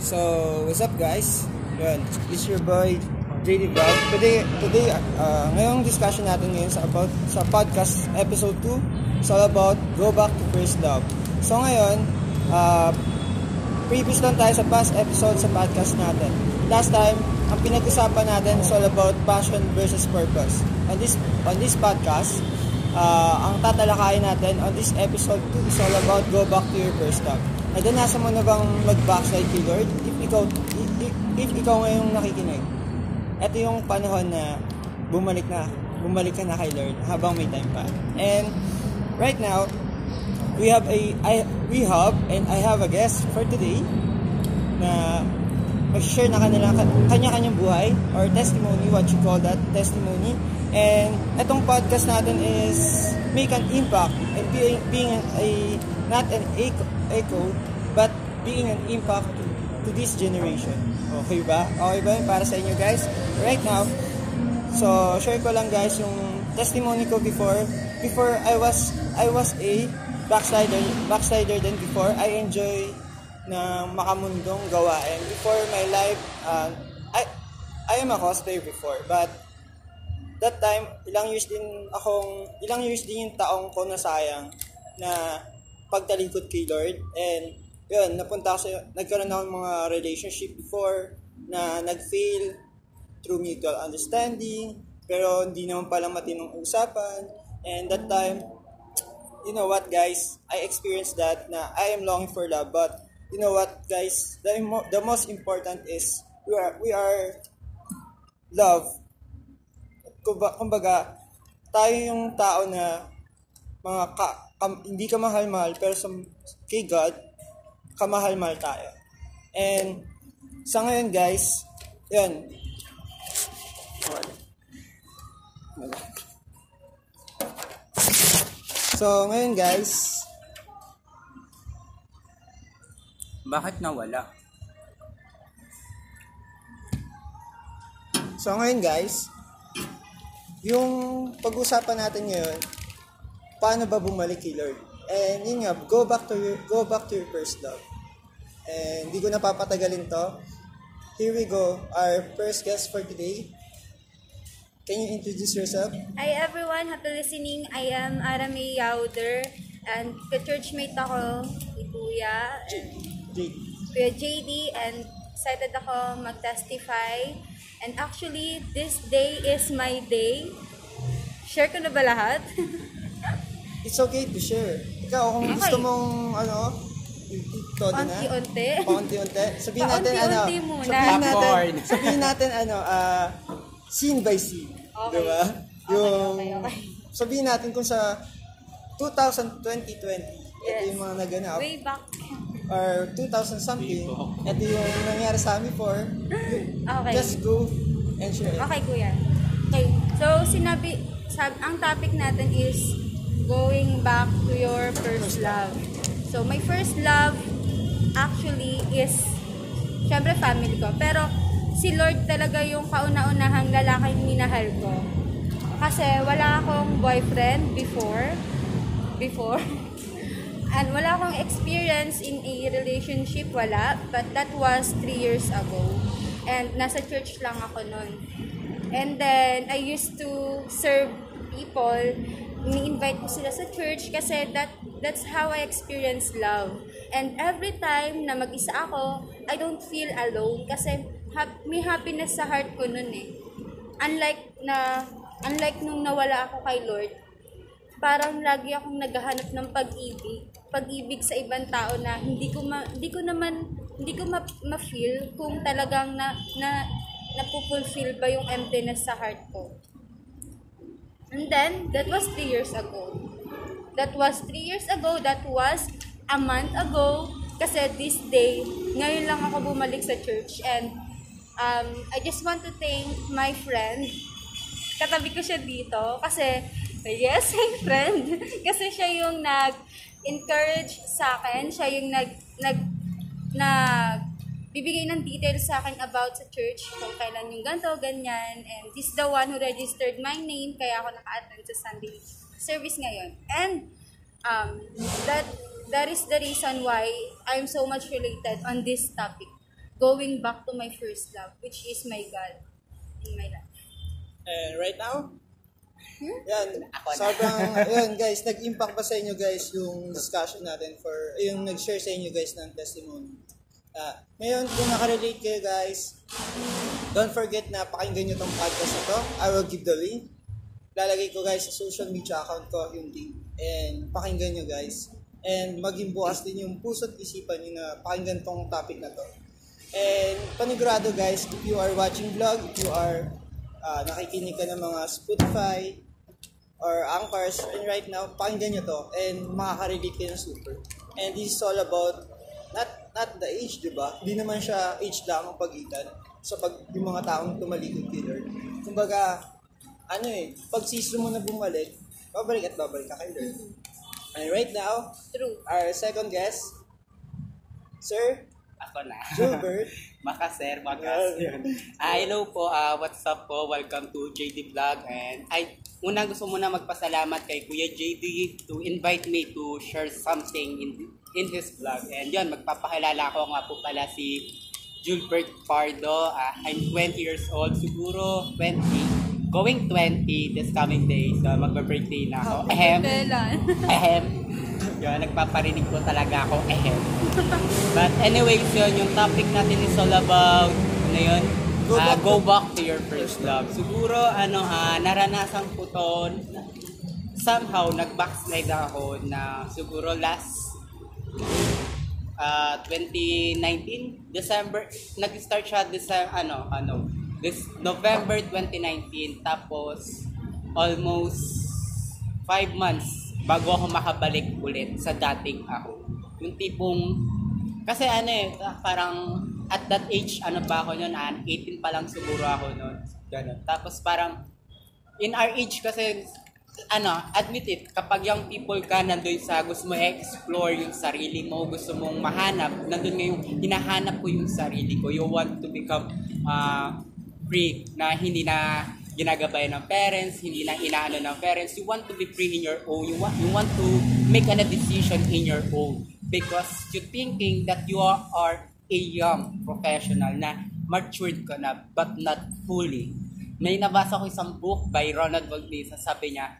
So, what's up guys? Yun, it's your boy JD Vlog. Today, today uh, ngayong discussion natin ngayon sa about sa podcast episode 2, it's all about go back to first love. So ngayon, uh, previous lang tayo sa past episode sa podcast natin. Last time, ang pinag-usapan natin is all about passion versus purpose. On this on this podcast, uh, ang tatalakayin natin on this episode 2 is all about go back to your first love. Nagdanasa mo na bang mag-backslide kay Lord? If ikaw, if, if ikaw ngayong nakikinig, ito yung panahon na bumalik na, bumalik ka na kay Lord habang may time pa. And right now, we have a, I, we have, and I have a guest for today na mag-share na kanila, kanya-kanyang buhay or testimony, what you call that, testimony. And itong podcast natin is make an impact and being, being a, not an echo, but being an impact to, to this generation. Okay ba? Okay ba para sa inyo guys? Right now, so share ko lang guys yung testimony ko before. Before I was I was a backslider, backslider then before I enjoy na makamundong gawain. Before my life, uh, I I am a cosplayer before, but that time, ilang years din akong, ilang years din yung taong ko na sayang na pagtalikod kay Lord. And yun, napunta sa, nagkaroon ako ng mga relationship before na nag-fail through mutual understanding, pero hindi naman pala matinong usapan. And that time, you know what guys, I experienced that na I am longing for love, but you know what guys, the, the most important is we are, we are love. Kumbaga, tayo yung tao na mga ka, kam, hindi ka mahal-mahal, pero sa, kay God, kamahal-mahal tayo. And, sa ngayon guys, yun. So, ngayon guys, Bakit nawala? So ngayon guys, yung pag-usapan natin ngayon, paano ba bumalik kay Lord? And yun nga, go back to your, go back to your first love. And hindi ko napapatagalin to. Here we go, our first guest for today. Can you introduce yourself? Hi everyone, happy listening. I am Arame Yauder and ka-churchmate ako ni Kuya and Jake. Kuya JD and excited ako mag-testify. And actually, this day is my day. Share ko na ba lahat? It's okay to share. Ikaw, kung Okay. gusto mong, ano, ito din na. Paunti-unti. Paunti-unti. Sabihin natin, ano, muna. sabihin natin, sabihin natin, ano, ah, scene by scene. Okay. Diba? Okay, Yung, okay, okay. sabihin natin kung sa 2000, 2020, ito Yes. yung mga naganap, Way back. or 2000 something, ito yung nangyari sa amin before, Okay. just go and share it. Okay, kuya. Okay. So, sinabi, sab, ang topic natin is going back to your first love. So, my first love actually is, syempre, family ko. Pero, si Lord talaga yung kauna-unahang lalaking minahal ko. Kasi, wala akong boyfriend before. Before. And wala akong experience in a relationship, wala. But that was three years ago. And nasa church lang ako nun. And then, I used to serve people. Ni-invite ko sila sa church kasi that that's how I experience love. And every time na mag-isa ako, I don't feel alone kasi hap- may happiness sa heart ko nun eh. Unlike na unlike nung nawala ako kay Lord, parang lagi akong naghahanap ng pag-ibig, pag-ibig sa ibang tao na hindi ko ma, hindi ko naman hindi ko ma, ma-feel kung talagang na na napupulfill ba yung emptiness sa heart ko. And then, that was three years ago. That was three years ago. That was a month ago. Kasi this day, ngayon lang ako bumalik sa church. And um, I just want to thank my friend. Katabi ko siya dito. Kasi, yes, my friend. kasi siya yung nag-encourage sa akin. Siya yung nag, nag, nag, bibigay ng details sa akin about sa church, kung kailan yung ganito, ganyan. And he's the one who registered my name, kaya ako naka-attend sa Sunday service ngayon. And um, that that is the reason why I'm so much related on this topic. going back to my first love, which is my God in my life. And right now, Hmm? yan, Ako na. sobrang, yun guys, nag-impact ba sa inyo guys yung discussion natin for, yung nag-share sa inyo guys ng testimony. Ah, ngayon, kung nakarelate kayo guys, don't forget na pakinggan nyo tong podcast na to. I will give the link. Lalagay ko guys sa social media account ko yung link. And pakinggan nyo guys. And maging bukas din yung puso't isipan nyo na pakinggan tong topic na to. And panigurado guys, if you are watching vlog, if you are ah, nakikinig ka ng mga Spotify or Anchors, and right now, pakinggan nyo to and makaka-relate kayo ng super. And this is all about not not the age, di ba? Hindi naman siya age lang ang pagitan sa pag yung mga taong tumalikod kay Lord. Kumbaga, ano eh, pag season mo na bumalik, babalik at babalik ka kay Lord. And right now, True. our second guest, Sir Ako na. Gilbert. Makaser, makas. Yeah. Ah, hello po, ah, what's up po? Welcome to JD Vlog. And ay, unang gusto muna magpasalamat kay Kuya JD to invite me to share something in in his vlog. And yun, magpapakilala ko nga po pala si Gilbert Pardo. Ah, I'm 20 years old, siguro 20. Going 20 this coming day. So, magpa-birthday na ako. Ahem. Kailan? Ahem. Yun, nagpaparinig po talaga ako. Ahem. But anyways, yun, yung topic natin is all about, ano yun? Go Ah, back go to- back to your first love. Siguro, ano, ah, naranasan ko to, somehow, nag-backslide ako na siguro last ah 2019, December, nag-start siya December, ano, ano, this November 2019, tapos almost five months bago ako makabalik ulit sa dating ako. Yung tipong, kasi ano eh, parang at that age, ano pa ako noon, ah, 18 pa lang siguro ako noon. Ganun. Tapos parang, in our age kasi, ano, admit it, kapag young people ka, nandun sa gusto mo explore yung sarili mo, gusto mong mahanap, nandun nga yung hinahanap ko yung sarili ko. You want to become uh, free na hindi na ginagabay ng parents, hindi na inaano ng parents. You want to be free in your own. You want, you want to make a decision in your own because you thinking that you are, are a young professional na matured ka na but not fully. May nabasa ko isang book by Ronald Valdez, sabi niya,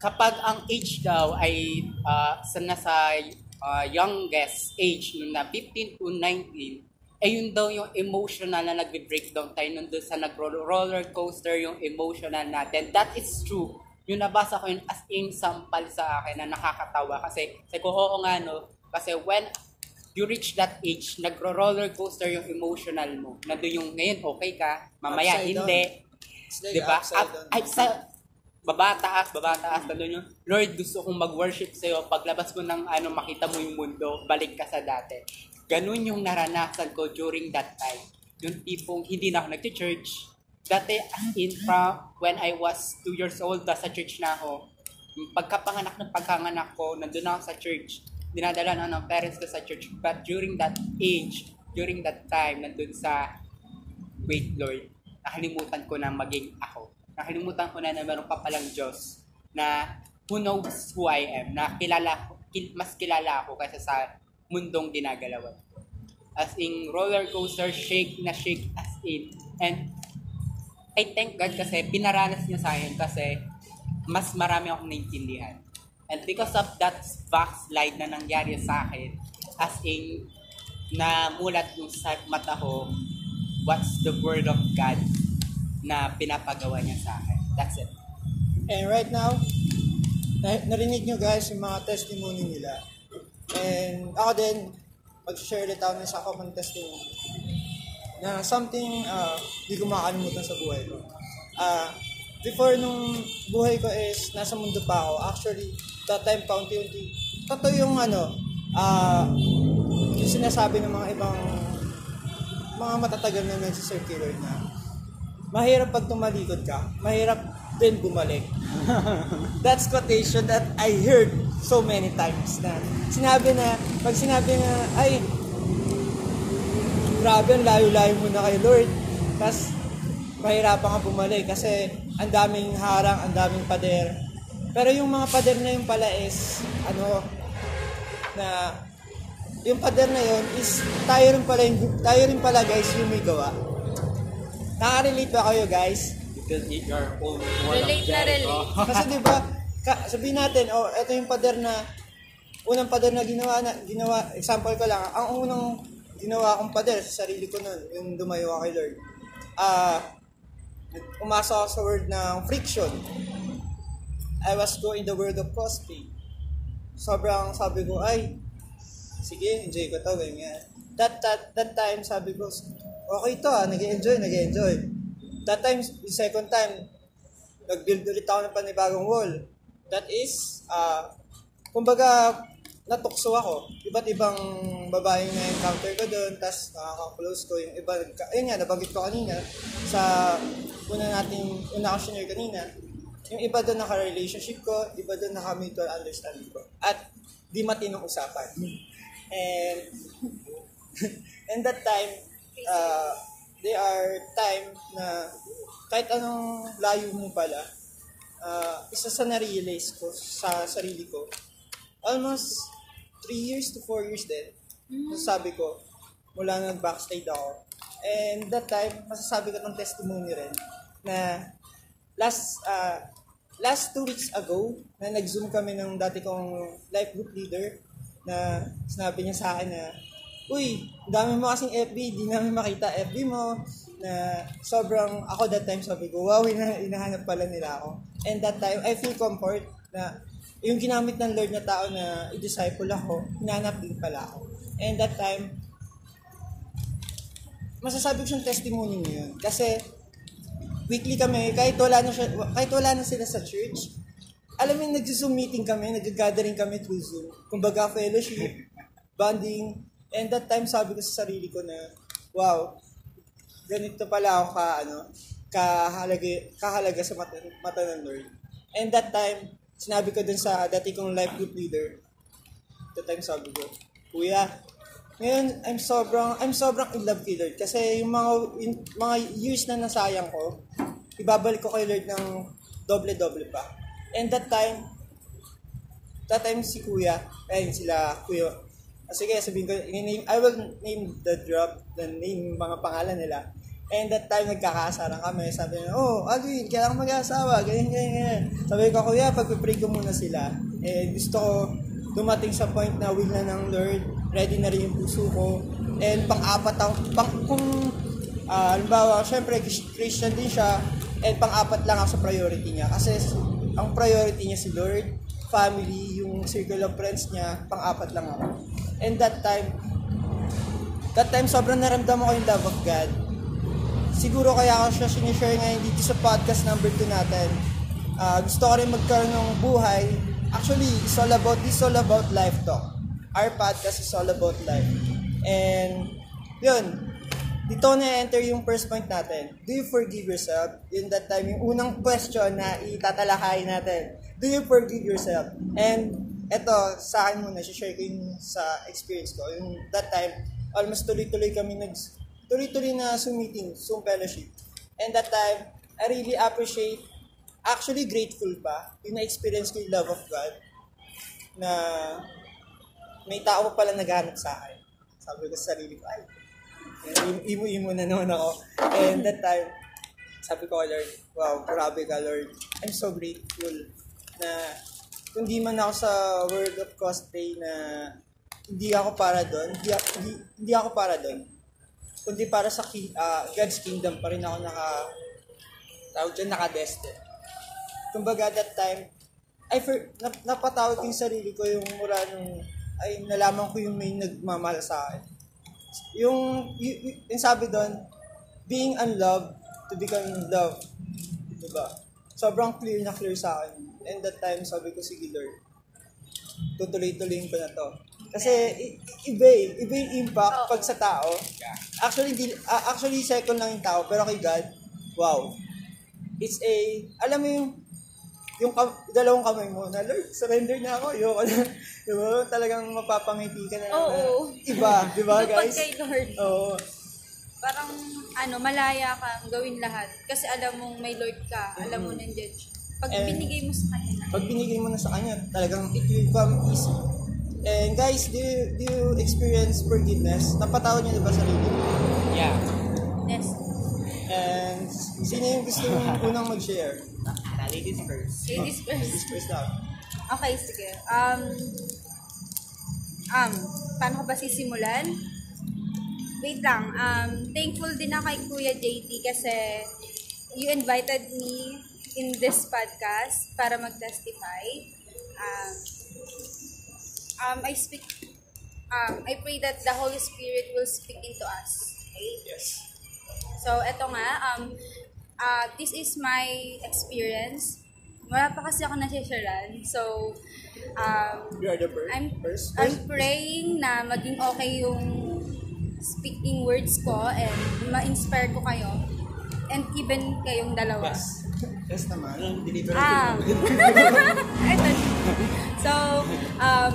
kapag ang age daw ay ah, sa nasa ah, youngest age nung na 15 to 19 eh yun daw yung emotional na nagbe-breakdown tayo nandun sa nag-roller coaster yung emotional natin. That is true. Yung nabasa ko yun as in sampal sa akin na nakakatawa kasi sabi ko, oo nga no, kasi when you reach that age, nagro-roller coaster yung emotional mo. Nandun yung ngayon okay ka, mamaya Upside hindi. It's like Di ba? upside Up, down. sa, baba taas, baba taas, nandun yung, Lord, gusto kong mag-worship sa'yo. Paglabas mo ng ano, makita mo yung mundo, balik ka sa dati. Ganun yung naranasan ko during that time. Yung tipong hindi na ako nag-church. Dati, as in, from when I was 2 years old, nasa church na ako. Pagkapanganak ng pagkanganak ko, nandun ako sa church. Dinadala na ng parents ko sa church. But during that age, during that time, nandun sa wait Lord, nakalimutan ko na maging ako. Nakalimutan ko na na meron pa palang Diyos na who knows who I am, na kilala mas kilala ako kaysa sa mundong ginagalawan. As in roller coaster, shake na shake as in. And I thank God kasi pinaranas niya sa akin kasi mas marami akong naintindihan. And because of that backslide na nangyari sa akin, as in, na mulat yung sa mata ko, what's the word of God na pinapagawa niya sa akin. That's it. And right now, na- narinig nyo guys yung mga testimony nila. And ako din, mag-share ulit ako ko pang testimony na something uh, di ko makakalimutan sa buhay ko. Ah, before nung buhay ko is nasa mundo pa ako. Actually, that time pa unti-unti. Totoo yung ano, ah, yung sinasabi ng mga ibang mga matatagal na nagsisircular na mahirap pag tumalikod ka, mahirap din bumalik. That's quotation that I heard so many times na sinabi na, pag sinabi na, ay, grabe, ang layo-layo mo na kay Lord. Tapos, mahirapan ka bumalik kasi ang daming harang, ang daming pader. Pero yung mga pader na yung pala is, ano, na yung pader na yon is tayo rin pala, yung, tayo rin pala guys yung may gawa. Nakaka-relate ba kayo guys? You can eat your own one Relate na relate. Kasi 'di ba, ka, sabihin natin, oh, ito yung pader na unang pader na ginawa na ginawa, example ko lang, ang unang ginawa kong pader sa sarili ko noon, yung dumayo ako kay Lord. Ah, umasa ako sa word ng friction. I was going the world of cosplay. Sobrang sabi ko, ay, sige, enjoy ko to, ganyan. That, that, that time, sabi ko, okay to ah, nag-enjoy, nag-enjoy. That time, yung second time, nag-build ulit ako ng panibagong wall. That is, ah, kumbaga, natukso ako. Iba't ibang babaeng na encounter ko doon, tapos nakaka-close ko yung iba. Ayun nga, nabanggit ko kanina, sa una nating, una ko senior kanina, yung iba doon naka-relationship ko, iba doon naka-mutual understanding ko. At di matinong usapan. And, and that time, uh, there are time na kahit anong layo mo pala, uh, isa sa na-realize ko sa sarili ko, almost 3 years to 4 years din, masasabi ko, mula na nag-backslide ako. And that time, masasabi ko ng testimony rin, na last uh, last two weeks ago, na nag-zoom kami ng dati kong life group leader, na sinabi niya sa akin na, Uy, dami mo kasing FB, di namin makita FB mo, na sobrang, ako that time sabi ko, wow, ina, inahanap pala nila ako. And that time, I feel comfort na yung ginamit ng Lord na tao na i-disciple ako, hinanap din pala ako. And that time, masasabi ko siyang testimony yun. Kasi, weekly kami, kahit wala na, siya, kahit wala na sila sa church, alam mo yung nag-zoom meeting kami, nag-gathering kami through Zoom. Kumbaga, fellowship, bonding, and that time sabi ko sa sarili ko na, wow, ganito pala ako ka, ano, kahalaga, kahalaga sa mata, mata ng Lord. And that time, sinabi ko dun sa dati kong life group leader, that time sabi ko, Kuya, ngayon, I'm sobrang, I'm sobrang in love kay Lord. Kasi yung mga, yung, mga years na nasayang ko, ibabalik ko kay Lord ng doble-doble pa. And that time, that time si Kuya, ayun sila, Kuya, sige, sabihin ko, name, I will name the drop, the name, mga pangalan nila. And that time, nagkakasaran kami. Sabi niya, oh, Alvin, kailangan mag-asawa, ganyan, ganyan, ganyan. Sabi ko, Kuya, pag-pray ko muna sila. Eh, gusto ko dumating sa point na will na ng Lord, ready na rin yung puso ko. And pang-apat ako, pang, kung, ah, halimbawa, syempre, Christian din siya, and pang-apat lang ako sa priority niya. Kasi ang priority niya si Lord, family, yung circle of friends niya, pang-apat lang ako. And that time, that time sobrang naramdaman ko yung love of God. Siguro kaya ako siya sinishare ngayon dito sa podcast number 2 natin. Ah, gusto ko rin magkaroon ng buhay. Actually, it's all about, this all about life talk. Our podcast is all about life. And, yun, dito na enter yung first point natin. Do you forgive yourself? In that time, yung unang question na itatalakay natin. Do you forgive yourself? And eto, sa akin muna, share ko yung sa experience ko. Yung that time, almost tuloy-tuloy kami nag tuloy-tuloy na Zoom meeting, Zoom fellowship. And that time, I really appreciate, actually grateful pa, yung na-experience ko yung love of God na may tao pa pala naghanap sa akin. Sabi ko sa sarili ko, ay, imo-imo na naman ako. And that time, sabi ko, Lord, wow, grabe ka, Lord. I'm so grateful na kung di man ako sa world of cosplay na hindi ako para doon, hindi, hindi, hindi ako para doon. Kundi para sa ah, God's kingdom pa rin ako naka tawag dyan, naka-destined. Kumbaga that time, I for, nap, napatawag yung sarili ko yung mura nung ay nalaman ko yung may nagmamahal sa akin. Yung, y- y- yung sabi doon, being unloved to become loved. Diba? Sobrang clear na clear sa akin. And that time, sabi ko, sige Lord, tutuloy-tuloyin ko na to. Kasi iba eh. Iba yung impact pag sa tao. Actually, di, ah, actually second lang yung tao, pero kay God, wow. It's a, alam mo yung, yung kam, dalawang kamay mo na, Lord, surrender na ako. Na. diba? Talagang mapapangiti ka na. lang na Oo. Iba, di ba Kapag guys? kay Lord, Oo. parang ano, malaya kang gawin lahat. Kasi alam mong may Lord ka, alam mo nandiyan siya. Pag And- binigay mo sa kanya Pag binigay mo na sa kanya, talagang it will come easy. And guys, do you, do you experience forgiveness? Napatawad niyo na ba sarili? Yeah. Yes. And sino yung gusto yung unang mag-share? Ladies first. Ladies first. Ladies first lang. Okay, sige. Um, um, paano ko ba sisimulan? Wait lang. Um, thankful din ako kay Kuya JT kasi you invited me in this podcast para mag-testify. Um, um, I speak, um, I pray that the Holy Spirit will speak into us. Okay? Yes. So, eto nga, um, uh, this is my experience. Wala pa kasi ako nasisharan. So, um, You are the first. I'm, first. I'm praying na maging okay yung speaking words ko and ma-inspire ko kayo. And even kayong dalawa. Yes. Yes naman. Deliver Ah. Ito. so, um,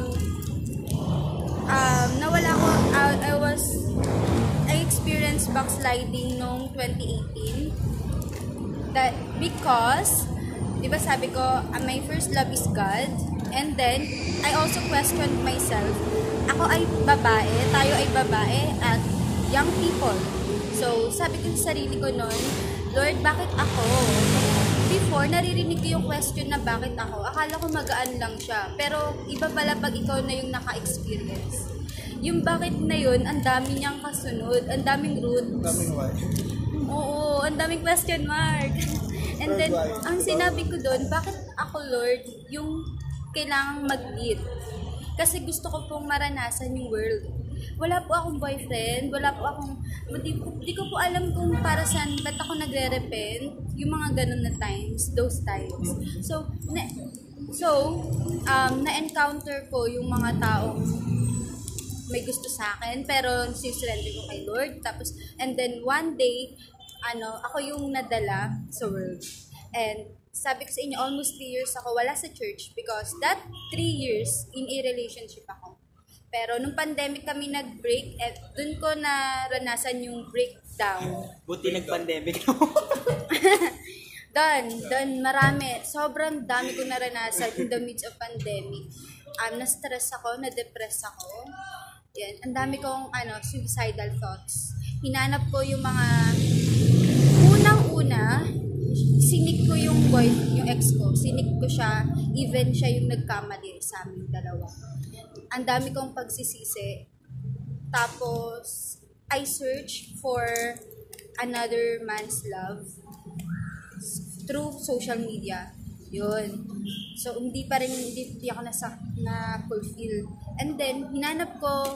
um, nawala ko, I, I was, I experienced backsliding noong 2018. That, because, di ba sabi ko, ah, my first love is God. And then, I also questioned myself. Ako ay babae, tayo ay babae at young people. So, sabi ko sa sarili ko noon, Lord, bakit ako? Before, naririnig ko yung question na bakit ako. Akala ko magaan lang siya. Pero, iba pala pag ikaw na yung naka-experience. Yung bakit na yun, ang dami niyang kasunod, ang daming roots. Daming why. Oo, ang daming question mark. And then, ang sinabi ko doon, bakit ako, Lord, yung kailangang mag-lead? Kasi gusto ko pong maranasan yung world. Wala po akong boyfriend, wala po akong, di, di ko po alam kung para saan, ba't ako nagre-repent, yung mga ganun na times, those times. So, na, so, um, na-encounter ko yung mga taong may gusto sa akin, pero sisurrender ko kay Lord. Tapos, and then one day, ano, ako yung nadala sa world. And sabi ko sa inyo, almost 3 years ako wala sa church because that 3 years in a relationship ako. Pero nung pandemic kami nag-break, at dun ko naranasan yung breakdown. Buti nag-pandemic. Doon, doon marami. Sobrang dami ko naranasan in the midst of pandemic. Um, na-stress ako, na-depress ako. Yan, ang dami kong ano, suicidal thoughts. Hinanap ko yung mga unang-una, sinik ko yung boy, yung ex ko. Sinik ko siya, even siya yung nagkamali sa aming dalawa. Ang dami kong pagsisisi. Tapos, I search for another man's love through social media. Yun. So, hindi pa rin, hindi, hindi ako nasa, na fulfill. And then, hinanap ko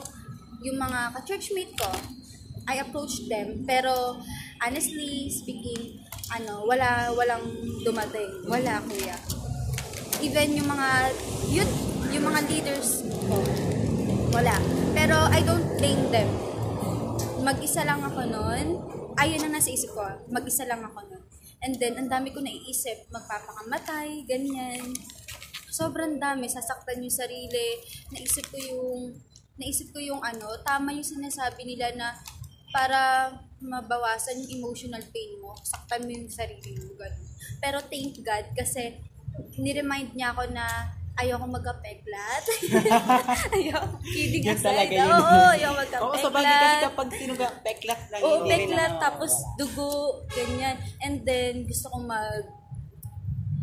yung mga ka-churchmate ko. I approached them. Pero, honestly speaking, ano, wala, walang dumating. Wala, kuya. Even yung mga youth, yung mga leaders ko, wala. Pero, I don't blame them. Mag-isa lang ako noon. Ayun ang nasa isip ko. Mag-isa lang ako noon. And then, ang dami ko naiisip, magpapakamatay, ganyan. Sobrang dami, sasaktan yung sarili. Naisip ko yung, naisip ko yung ano, tama yung sinasabi nila na para mabawasan yung emotional pain mo, saktan mo yung sarili mo. Pero thank God, kasi niremind niya ako na ayoko magka-peklat. ayoko, kidding Yun aside. talaga yun. Oo, ayoko Oo, sa bagay kasi magka-peklat. kapag sino ka, peklat lang. Oo, peklat, tapos dugo, ganyan. And then, gusto kong mag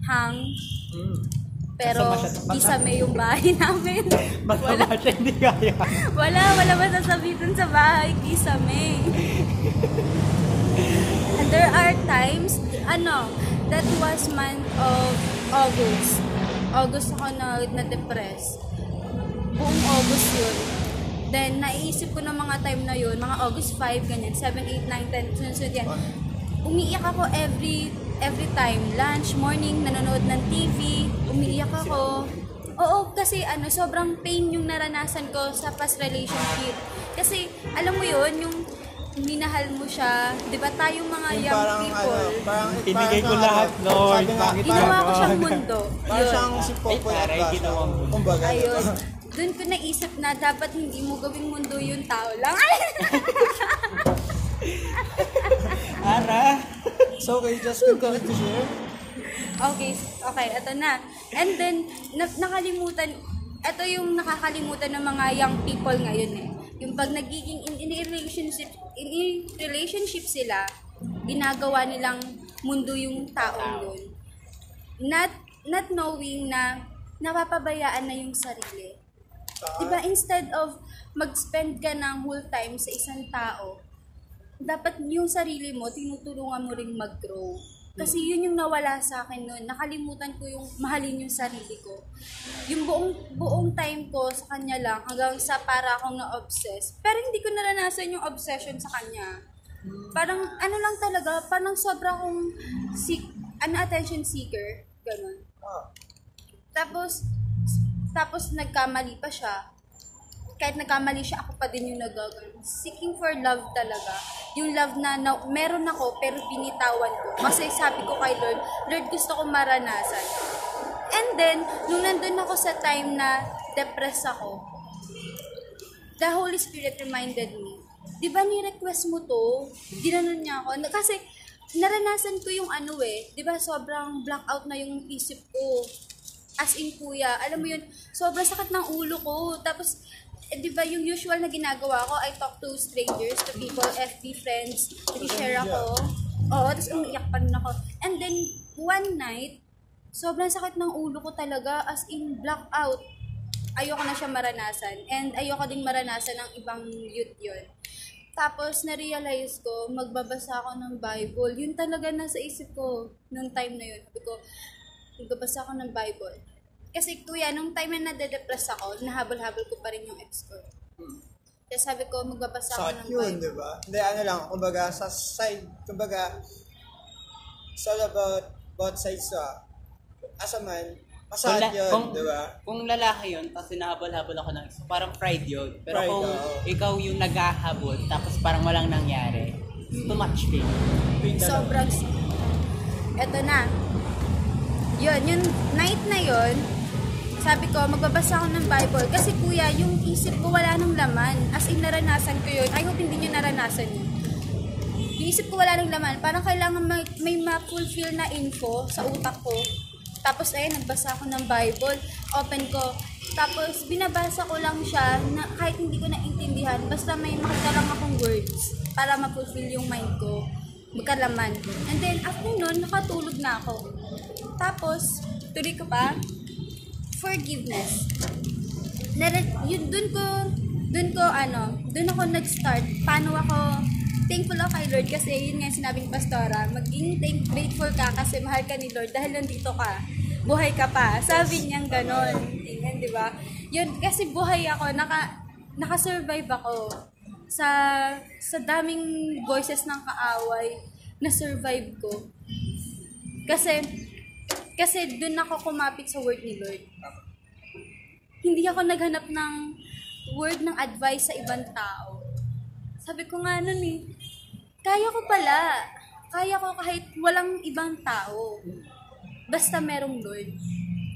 hang, Mm. pero kisame yung bahay namin. Masama siya, hindi kaya. wala, wala masasabi dun sa bahay, kisame. And there are times, ano, that was month of August. August ako na, na-depress. Buong August yun. Then, naiisip ko ng mga time na yun, mga August 5, ganyan, 7, 8, 9, 10, sunod-sunod yan. Umiiyak ako every every time. Lunch, morning, nanonood ng TV, umiiyak ako. Oo, kasi ano, sobrang pain yung naranasan ko sa past relationship. Kasi, alam mo yun, yung minahal mo siya, di ba tayong mga Yung young parang people, ano, parang Ibigay ko parang lahat, ano, Lord. Sabi nga, Bakit ginawa ko siyang mundo. parang Yun. siyang si Popoy Ay, at taray, ginawa mo. Kumbaga. Ayun. Doon ko naisip na dapat hindi mo gawing mundo yung tao lang. Ara. So, okay, just continue to share. okay, okay, eto na. And then, na- nakalimutan, ito yung nakakalimutan ng mga young people ngayon eh. Yung pag nagiging in, in relationship in a relationship sila, ginagawa nilang mundo yung taong yun. Not not knowing na napapabayaan na yung sarili. Diba, instead of mag-spend ka ng whole time sa isang tao, dapat yung sarili mo, tinutulungan mo ring mag-grow. Kasi yun yung nawala sa akin noon. Nakalimutan ko yung mahalin yung sarili ko. Yung buong buong time ko sa kanya lang hanggang sa para akong na-obsess. Pero hindi ko naranasan yung obsession sa kanya. Parang ano lang talaga, parang sobra akong seek, ano, attention seeker. Ganon. Ah, Tapos, tapos nagkamali pa siya. Kahit nagkamali siya, ako pa din yung nagagano. Seeking for love talaga. Yung love na, na meron ako, pero binitawan ko. Kasi sabi ko kay Lord, Lord, gusto ko maranasan. And then, nung nandun ako sa time na depressed ako, the Holy Spirit reminded me, di ba ni-request mo to? Ginanon niya ako. Kasi, naranasan ko yung ano eh, di ba sobrang blackout na yung isip ko. As in, kuya, alam mo yun, sobrang sakit ng ulo ko. Tapos, eh, di ba yung usual na ginagawa ko, I talk to strangers, to people, FB friends, share ako. Oo, tapos umiiyak pa rin ako. And then, one night, sobrang sakit ng ulo ko talaga, as in blackout. Ayoko na siya maranasan. And ayoko din maranasan ng ibang youth yun. Tapos, na-realize ko, magbabasa ako ng Bible. Yun talaga nasa isip ko nung time na yun. Sabi ko, magbabasa ako ng Bible. Kasi kuya, nung time na nade-depress ako, nahabol-habol ko pa rin yung ex ko. Kaya sabi ko, magbabasa ako ng yun, Bible. di ba? Hindi, ano lang, kumbaga, sa side, kumbaga, it's all about both sides sa, as a man, masakit la- yun, kung, di ba? kung lalaki yun, tapos hinahabol-habol ako ng isa, parang pride yun. Pero Pride, kung oo. ikaw yung naghahabol, tapos parang walang nangyari, it's too much pain. Sobrang... Eto na. Yun, yung night na yun, sabi ko, magbabasa ako ng Bible. Kasi kuya, yung isip ko wala nang laman. As in, naranasan ko yun. I hope hindi nyo naranasan yun. Yung isip ko wala nang laman. Parang kailangan may, may ma-fulfill na info sa utak ko. Tapos ayun, nagbasa ako ng Bible. Open ko. Tapos binabasa ko lang siya na kahit hindi ko naintindihan. Basta may makita lang akong words para ma-fulfill yung mind ko. Magkalaman. And then after nun, nakatulog na ako. Tapos, tuloy ko pa, forgiveness. Nare- yun, dun ko, dun ko, ano, dun ako nag-start. Paano ako, thankful ako kay Lord kasi yun nga sinabi ni Pastora, maging thank, grateful ka kasi mahal ka ni Lord dahil nandito ka. Buhay ka pa. Sabi niyang ganon. Tingnan, di ba? Yun, kasi buhay ako, naka, naka-survive ako sa sa daming voices ng kaaway na survive ko. Kasi kasi doon ako kumapit sa word ni Lord. Hindi ako naghanap ng word ng advice sa ibang tao. Sabi ko nga nun eh, kaya ko pala. Kaya ko kahit walang ibang tao. Basta merong Lord.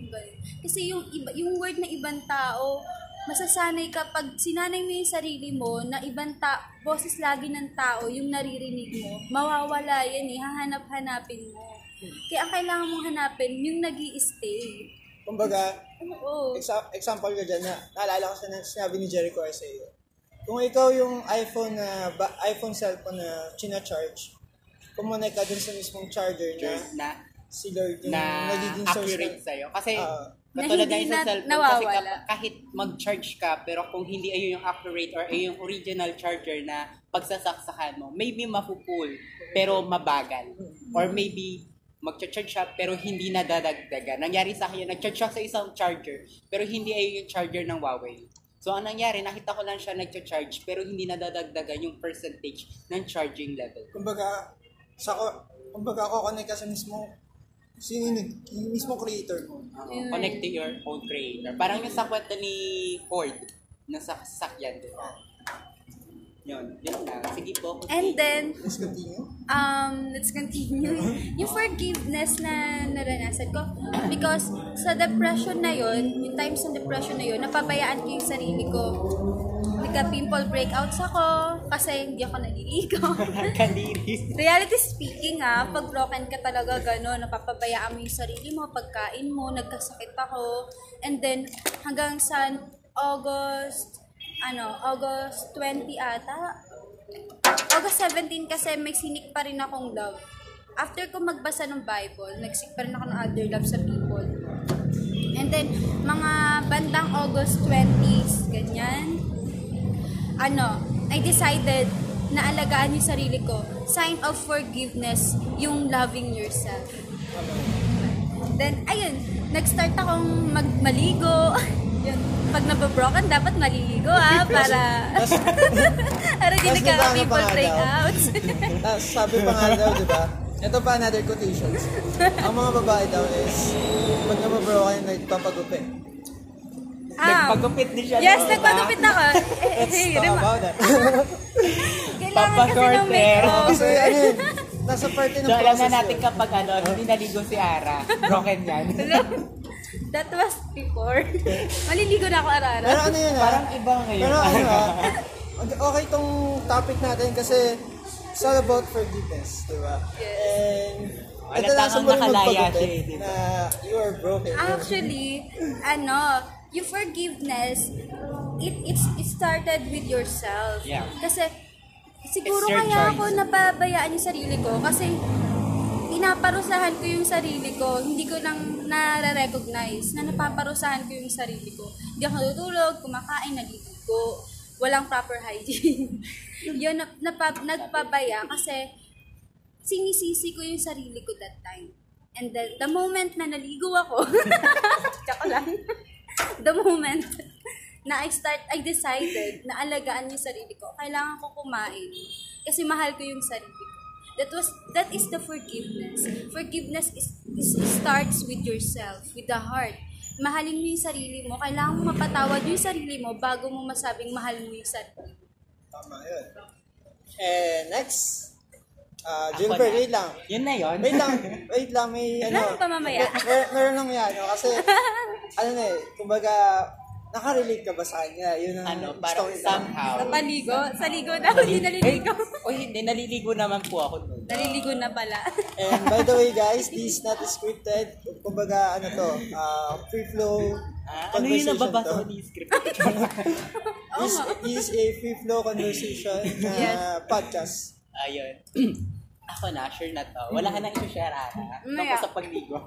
Diba? Kasi yung, iba, yung word ng ibang tao, masasanay ka pag sinanay mo yung sarili mo na ibang ta boses lagi ng tao yung naririnig mo, mawawala yan eh, hahanap-hanapin mo. Kaya ang kailangan mong hanapin, yung nag stay Kumbaga, Oo. exa- example ko dyan na, naalala ko sa na- sinabi ni Jericho sa iyo. Kung ikaw yung iPhone na, ba, iPhone cellphone na china-charge, kumunay ka dun sa mismong charger na Na, si Lord yung na nagiging source accurate ng- sa'yo. Kasi, Oo. Na katulad hindi nga sa na- cellphone, kasi nawawala. kap- kahit mag-charge ka, pero kung hindi ayun yung accurate or ayun yung original charger na pagsasaksakan mo, maybe mapupull, pero mabagal. Or maybe, magcha-charge siya, pero hindi nadadagdagan. Nangyari sa akin, yun, nag-charge siya sa isang charger, pero hindi ayun yung charger ng Huawei. So, ang nangyari, nakita ko lang siya nagcha-charge, pero hindi nadadagdagan yung percentage ng charging level. Kumbaga, sa ko, kumbaga ako connect ka sa mismo sino yun? yung mismo creator mo. Oo, Yun. connect to your own creator. Parang yung sa kwento ni Ford, na sa sasakyan, di ba? Yun, yun lang. Sige po. And then, Let's continue. um, let's continue. yung forgiveness na naranasan ko. Because sa depression na yon yung times ng depression na yon napabayaan ko yung sarili ko. nagka-pimple breakouts ako kasi hindi ako naliligo. Kaliris. Reality speaking ha, pag broken ka talaga gano'n, napapabayaan mo yung sarili mo, pagkain mo, nagkasakit ako. And then, hanggang sa August, ano, August 20 ata, August 17 kasi may sinik pa rin akong love. After ko magbasa ng Bible, nagsik pa rin ako ng other love sa people. And then, mga bandang August 20s, ganyan, ano, I decided na alagaan yung sarili ko. Sign of forgiveness, yung loving yourself. Then, ayun, nag-start akong magmaligo. yun, pag nababroken, dapat maliligo ah, para... para di daw? breakouts. Tapos sabi pa nga daw, di ba? Ito pa another quotations. Ang mga babae daw is, pag nababroken, nagpapagupit. ah, Nagpagupit din siya. yes, no? nagpagupit ako. Eh, Let's hey, talk about that. Kailangan kasi ng makeup. Kasi ano yun, nasa parte ng So, alam na process natin kapag ano, hindi naligo si Ara. Broken yan. That was before. Maliligo na ako arara. Pero ano yun ah? Parang iba ngayon. Pero ano ah, okay tong topic natin kasi it's all about forgiveness, di ba? Yes. And Wala ito na tangang sa nakalaya siya eh, di ba? na you are broken. Actually, ano, yung forgiveness, it, it's, it started with yourself. Yeah. Kasi, siguro kaya choice. ako napabayaan yung sarili ko kasi pinaparusahan ko yung sarili ko, hindi ko lang nare-recognize na napaparusahan ko yung sarili ko. Hindi ako natutulog, kumakain, naliligo, walang proper hygiene. yun, nap, napa- nagpabaya kasi sinisisi ko yung sarili ko that time. And then, the moment na naligo ako, tsaka lang, the moment na I start, I decided na alagaan yung sarili ko, kailangan ko kumain. Kasi mahal ko yung sarili. That was, that is the forgiveness. Forgiveness is, is starts with yourself, with the heart. Mahalin mo yung sarili mo. Kailangan mo mapatawad yung sarili mo bago mo masabing mahal mo yung sarili mo. Tama yun. And next, uh, na. wait lang. Yun na yun. Wait lang, wait lang, may ano. Wala pa mamaya. Mer- meron lang yan, no? kasi, ano na eh, kumbaga, nakarelate ka ba sa kanya? Yun ang ano, parang ito. somehow. Sa paligo? Sa ligo na, hindi naliligo. Oy, hindi, naliligo naman po ako nun. Naliligo na pala. And by the way guys, this is not scripted. Kumbaga, ano to, uh, free flow Ah, ano yung conversation nababasa ko ni script? This is a free flow conversation na Yes. podcast. Ayun. ako na, sure na to. Wala ka nang i-share, Ara. Maya. Tapos sa pagligo.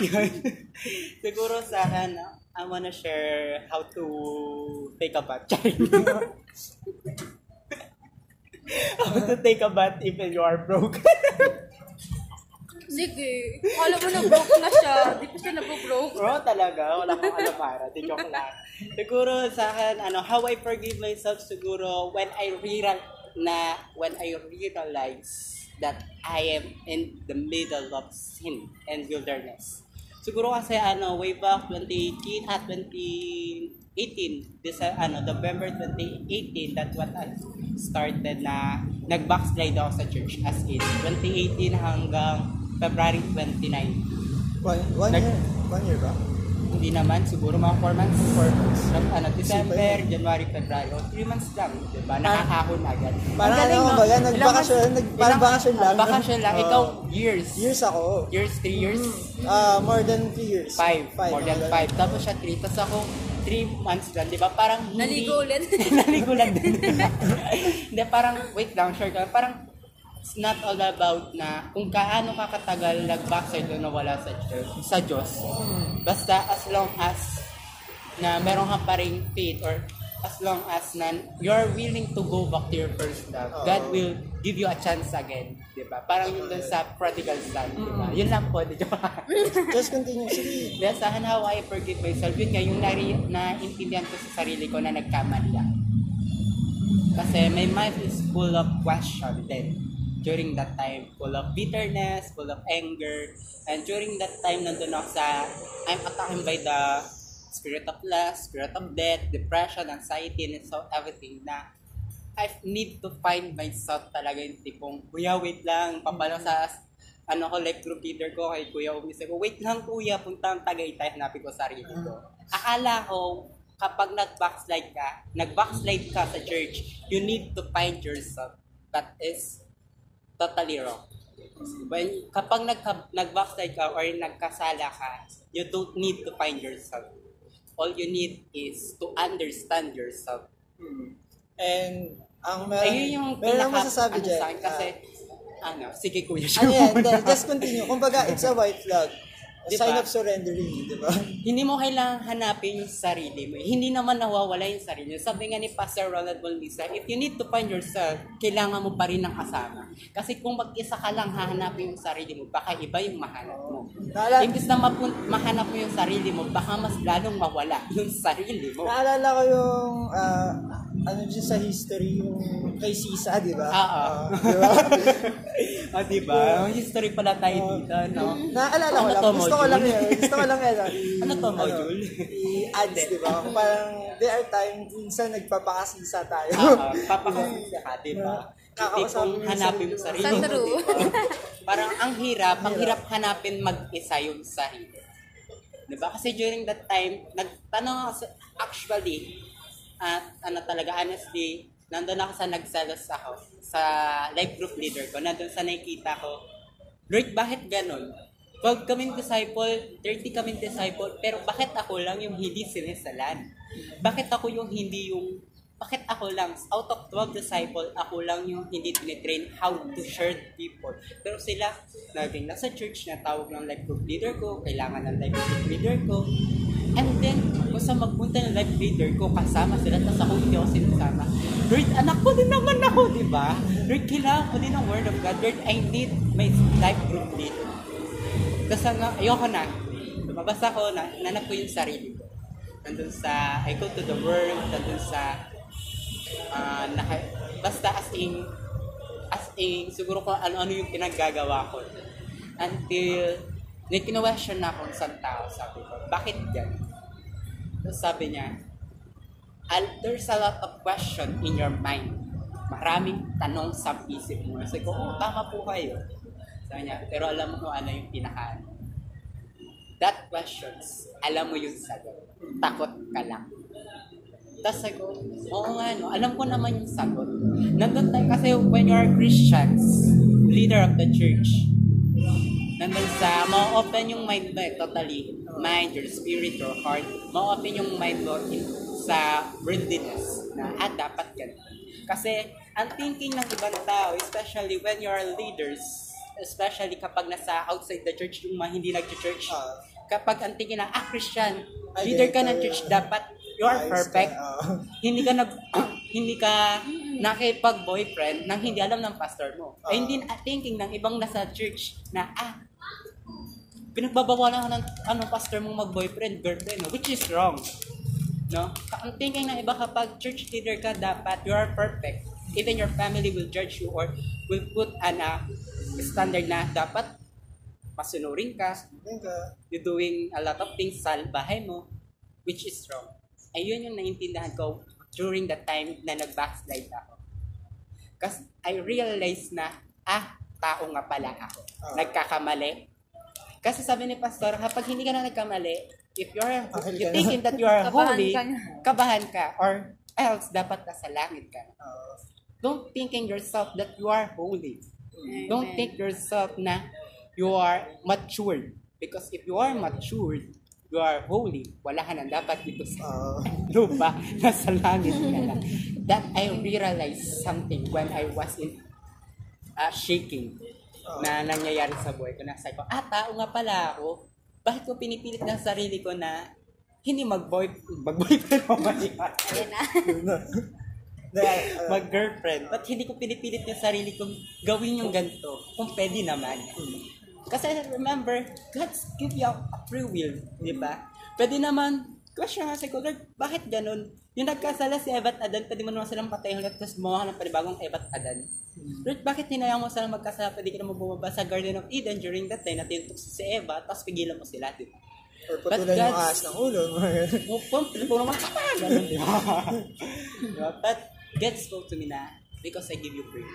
Yun. Siguro sa akin, I wanna share how to take a bath. how to take a bath if you are broke. Sige. Kala mo na broke na siya. Di pa siya nabobroke. Bro, talaga, wala kang alam para. Di joke lang. Siguro sa akin, ano, how I forgive myself siguro when I real na when I realize that I am in the middle of sin and wilderness. Siguro kasi ano, way back 2018 at 2018, this uh, ano, November 2018, that what I started na nag-backslide ako sa church as in 2018 hanggang February 29. One, one Nag- year? One year ba? Hindi naman, siguro mga 4 months. Four months. Nag, ano, December. January, February. O 3 months lang. Diba? Nakakahon agad. Parang ano, no? baga, nagbakasyon, nag- parang bakasyon lang. Bakasyon lang. Ikaw, years. Years ako. Years, 3 years? Ah, more than 3 years. 5. Five, More than mga 5. Tapos siya 3. Tapos ako, 3 months lang. Di ba? Parang hindi... Naligo ulit. Naligo lang din. Hindi, parang, wait lang, sure ka. Parang, it's not all about na kung kaano ka katagal nag-backside o nawala sa Diyos, sa Diyos. Basta as long as na meron ka pa rin faith or as long as na you're willing to go back to your first love, God Oo. will give you a chance again. Di ba? Parang yung dun sa prodigal son. Di ba? Yun lang po. Di ba? Just continue. Sige. Sa akin, how I forgive myself, yun nga, yung nari, naintindihan ko sa sarili ko na nagkamali ako. Kasi my mind is full of question then. During that time, full of bitterness, full of anger. And during that time, nandun ako sa, I'm attacked by the spirit of lust, spirit of death, depression, anxiety, and so everything na I need to find myself talaga yung tipong, kuya, wait lang, papalo sa ano ko, like group leader ko kay Kuya Umis. Ko, wait lang kuya, punta ang Tagaytay, hanapin ko sarili ko. Akala ko, kapag nag-backslide ka, nag-backslide ka sa church, you need to find yourself. That is totally wrong. When, kapag nag, nag-backslide ka or nagkasala ka, you don't need to find yourself. All you need is to understand yourself. And ang meron, Ayun yung meron pinaka, masasabi ano dyan. sa akin, kasi, ah, ano, sige kuya, ano yan, muna. then, just continue. Kumbaga, it's a white flag. A Di sign of surrendering, di ba? hindi mo kailangan hanapin yung sarili mo. Hindi naman nawawala yung sarili mo. Sabi nga ni Pastor Ronald Bonlisa, if you need to find yourself, kailangan mo pa rin ng kasama. Kasi kung mag-isa ka lang hahanapin yung sarili mo, baka iba yung mahanap mo. Naala- Imbis na mapun- mahanap mo yung sarili mo, baka mas lalong mawala yung sarili mo. Naalala ko yung, ah, ano dyan sa history, yung kay Sisa, di ba? Oo. Ah, di ba? ah, diba? Ang history pala tayo dito, no? Naalala ko Ano lang, to, gusto ko lang yun. Gusto ko lang yun. ah, Ano to, module? I-ads, di ba? Parang, there are times, minsan nagpapakasisa tayo. Oo, papakasisa ka, Tipong mo yung hanapin mo sarili mo. mo, True. Parang ang hirap, ang hirap hanapin mag-isa yung sarili. Diba? Kasi during that time, nagtanong ako sa, actually, at ano talaga, honestly, nandun ako sa nagsalos ako sa life group leader ko, nandun sa nakikita ko, Lord, bakit ganon? 12 kaming disciple, 30 kaming disciple, pero bakit ako lang yung hindi sinisalan? Bakit ako yung hindi yung, bakit ako lang, out of 12 disciple, ako lang yung hindi tinitrain how to share people. Pero sila, naging nasa church na tawag ng life group leader ko, kailangan ng life group leader ko. And then, kung sa magpunta ng life leader ko, kasama sila, tapos ako hindi ako sinasama. Lord, anak ko din naman ako, di ba? Lord, kailangan ko din ng word of God. Lord, I need my life group leader. Tapos nga, ayoko na. Lumabas ako, na, nanap ko yung sarili ko. Nandun sa, I go to the world, nandun sa, ah, naka, basta as in, as in, siguro kung ano-ano yung pinaggagawa ko. Until, may kinwestiyon na akong isang tao, sabi ko, bakit yan? Tapos sabi niya, "Al- there's a lot of question in your mind. Maraming tanong sa isip mo. Sabi ko, oh, tama po kayo. Sabi niya, pero alam mo ano yung pinaka That questions, alam mo yung sagot. Takot ka lang. Tapos sabi ko, oo nga no, alam ko naman yung sagot. Nandun tayo kasi when you are Christians, leader of the church, nandun sa, ma-open yung mind mo eh, totally. Mind, your spirit, your heart. Ma-open yung mind mo in, sa worldliness na, ah, dapat ganito. Kasi, ang thinking ng ibang tao, especially when you are leaders, especially kapag nasa outside the church, yung mga hindi nag-church, Ah. kapag ang tingin na, ah, Christian, leader ka ng church, dapat you are ka, perfect. ah. hindi ka nag hindi ka nakipag-boyfriend nang hindi alam ng pastor mo. Ah. Ay hindi na thinking ng ibang nasa church na ah pinagbabawalan ka ng ano pastor mong mag-boyfriend, girlfriend, no? which is wrong. No? Ang thinking ng iba kapag church leader ka, dapat you are perfect. Even your family will judge you or will put an uh, standard na dapat masunurin ka, you're doing a lot of things sa bahay mo, which is wrong. Ayun yung naintindihan ko during the time na nag-backslide ako. Kasi I realized na, ah, tao nga pala ako. Ah. Nagkakamali. Kasi sabi ni Pastor, kapag hindi ka na nagkamali, if you're, Ahal you ka na. thinking that you are Kabahan holy, kabahan ka, or else dapat nasa langit ka. Ah. Don't thinking yourself that you are holy. Don't Amen. think yourself na you are matured. Because if you are matured, you are holy. Wala ka na dapat dito sa Ah. lupa. Nasa langit ka na. That I realized something when I was in uh, shaking na nangyayari sa buhay ko. Nasa ko, ah, tao nga pala ako. Bakit ko pinipilit ng sarili ko na hindi mag-boy, mag-boyfriend o mali Ayan na. Na. Ah, mag-girlfriend. Ba't hindi ko pinipilit yung sarili kong gawin yung ganito? Kung pwede naman. Kasi remember, God's give you a free will, di ba? Pwede naman, question nga sa ko, Lord, bakit ganun? Yung nagkasala si Eva at Adan, pwede mo naman silang patayin ulit, tapos gumawa ka ng panibagong Eva at Adan. Lord, bakit hinayang mo sila magkasala? Pwede ka naman bumaba sa Garden of Eden during that time na tinutok si Eva, tapos pigilan mo sila, di ba? or patulan yung ahas ng ulo. mga ganun. Mo pum, pum naman ka Ganun, di ba? But God spoke to me na, because I give you free.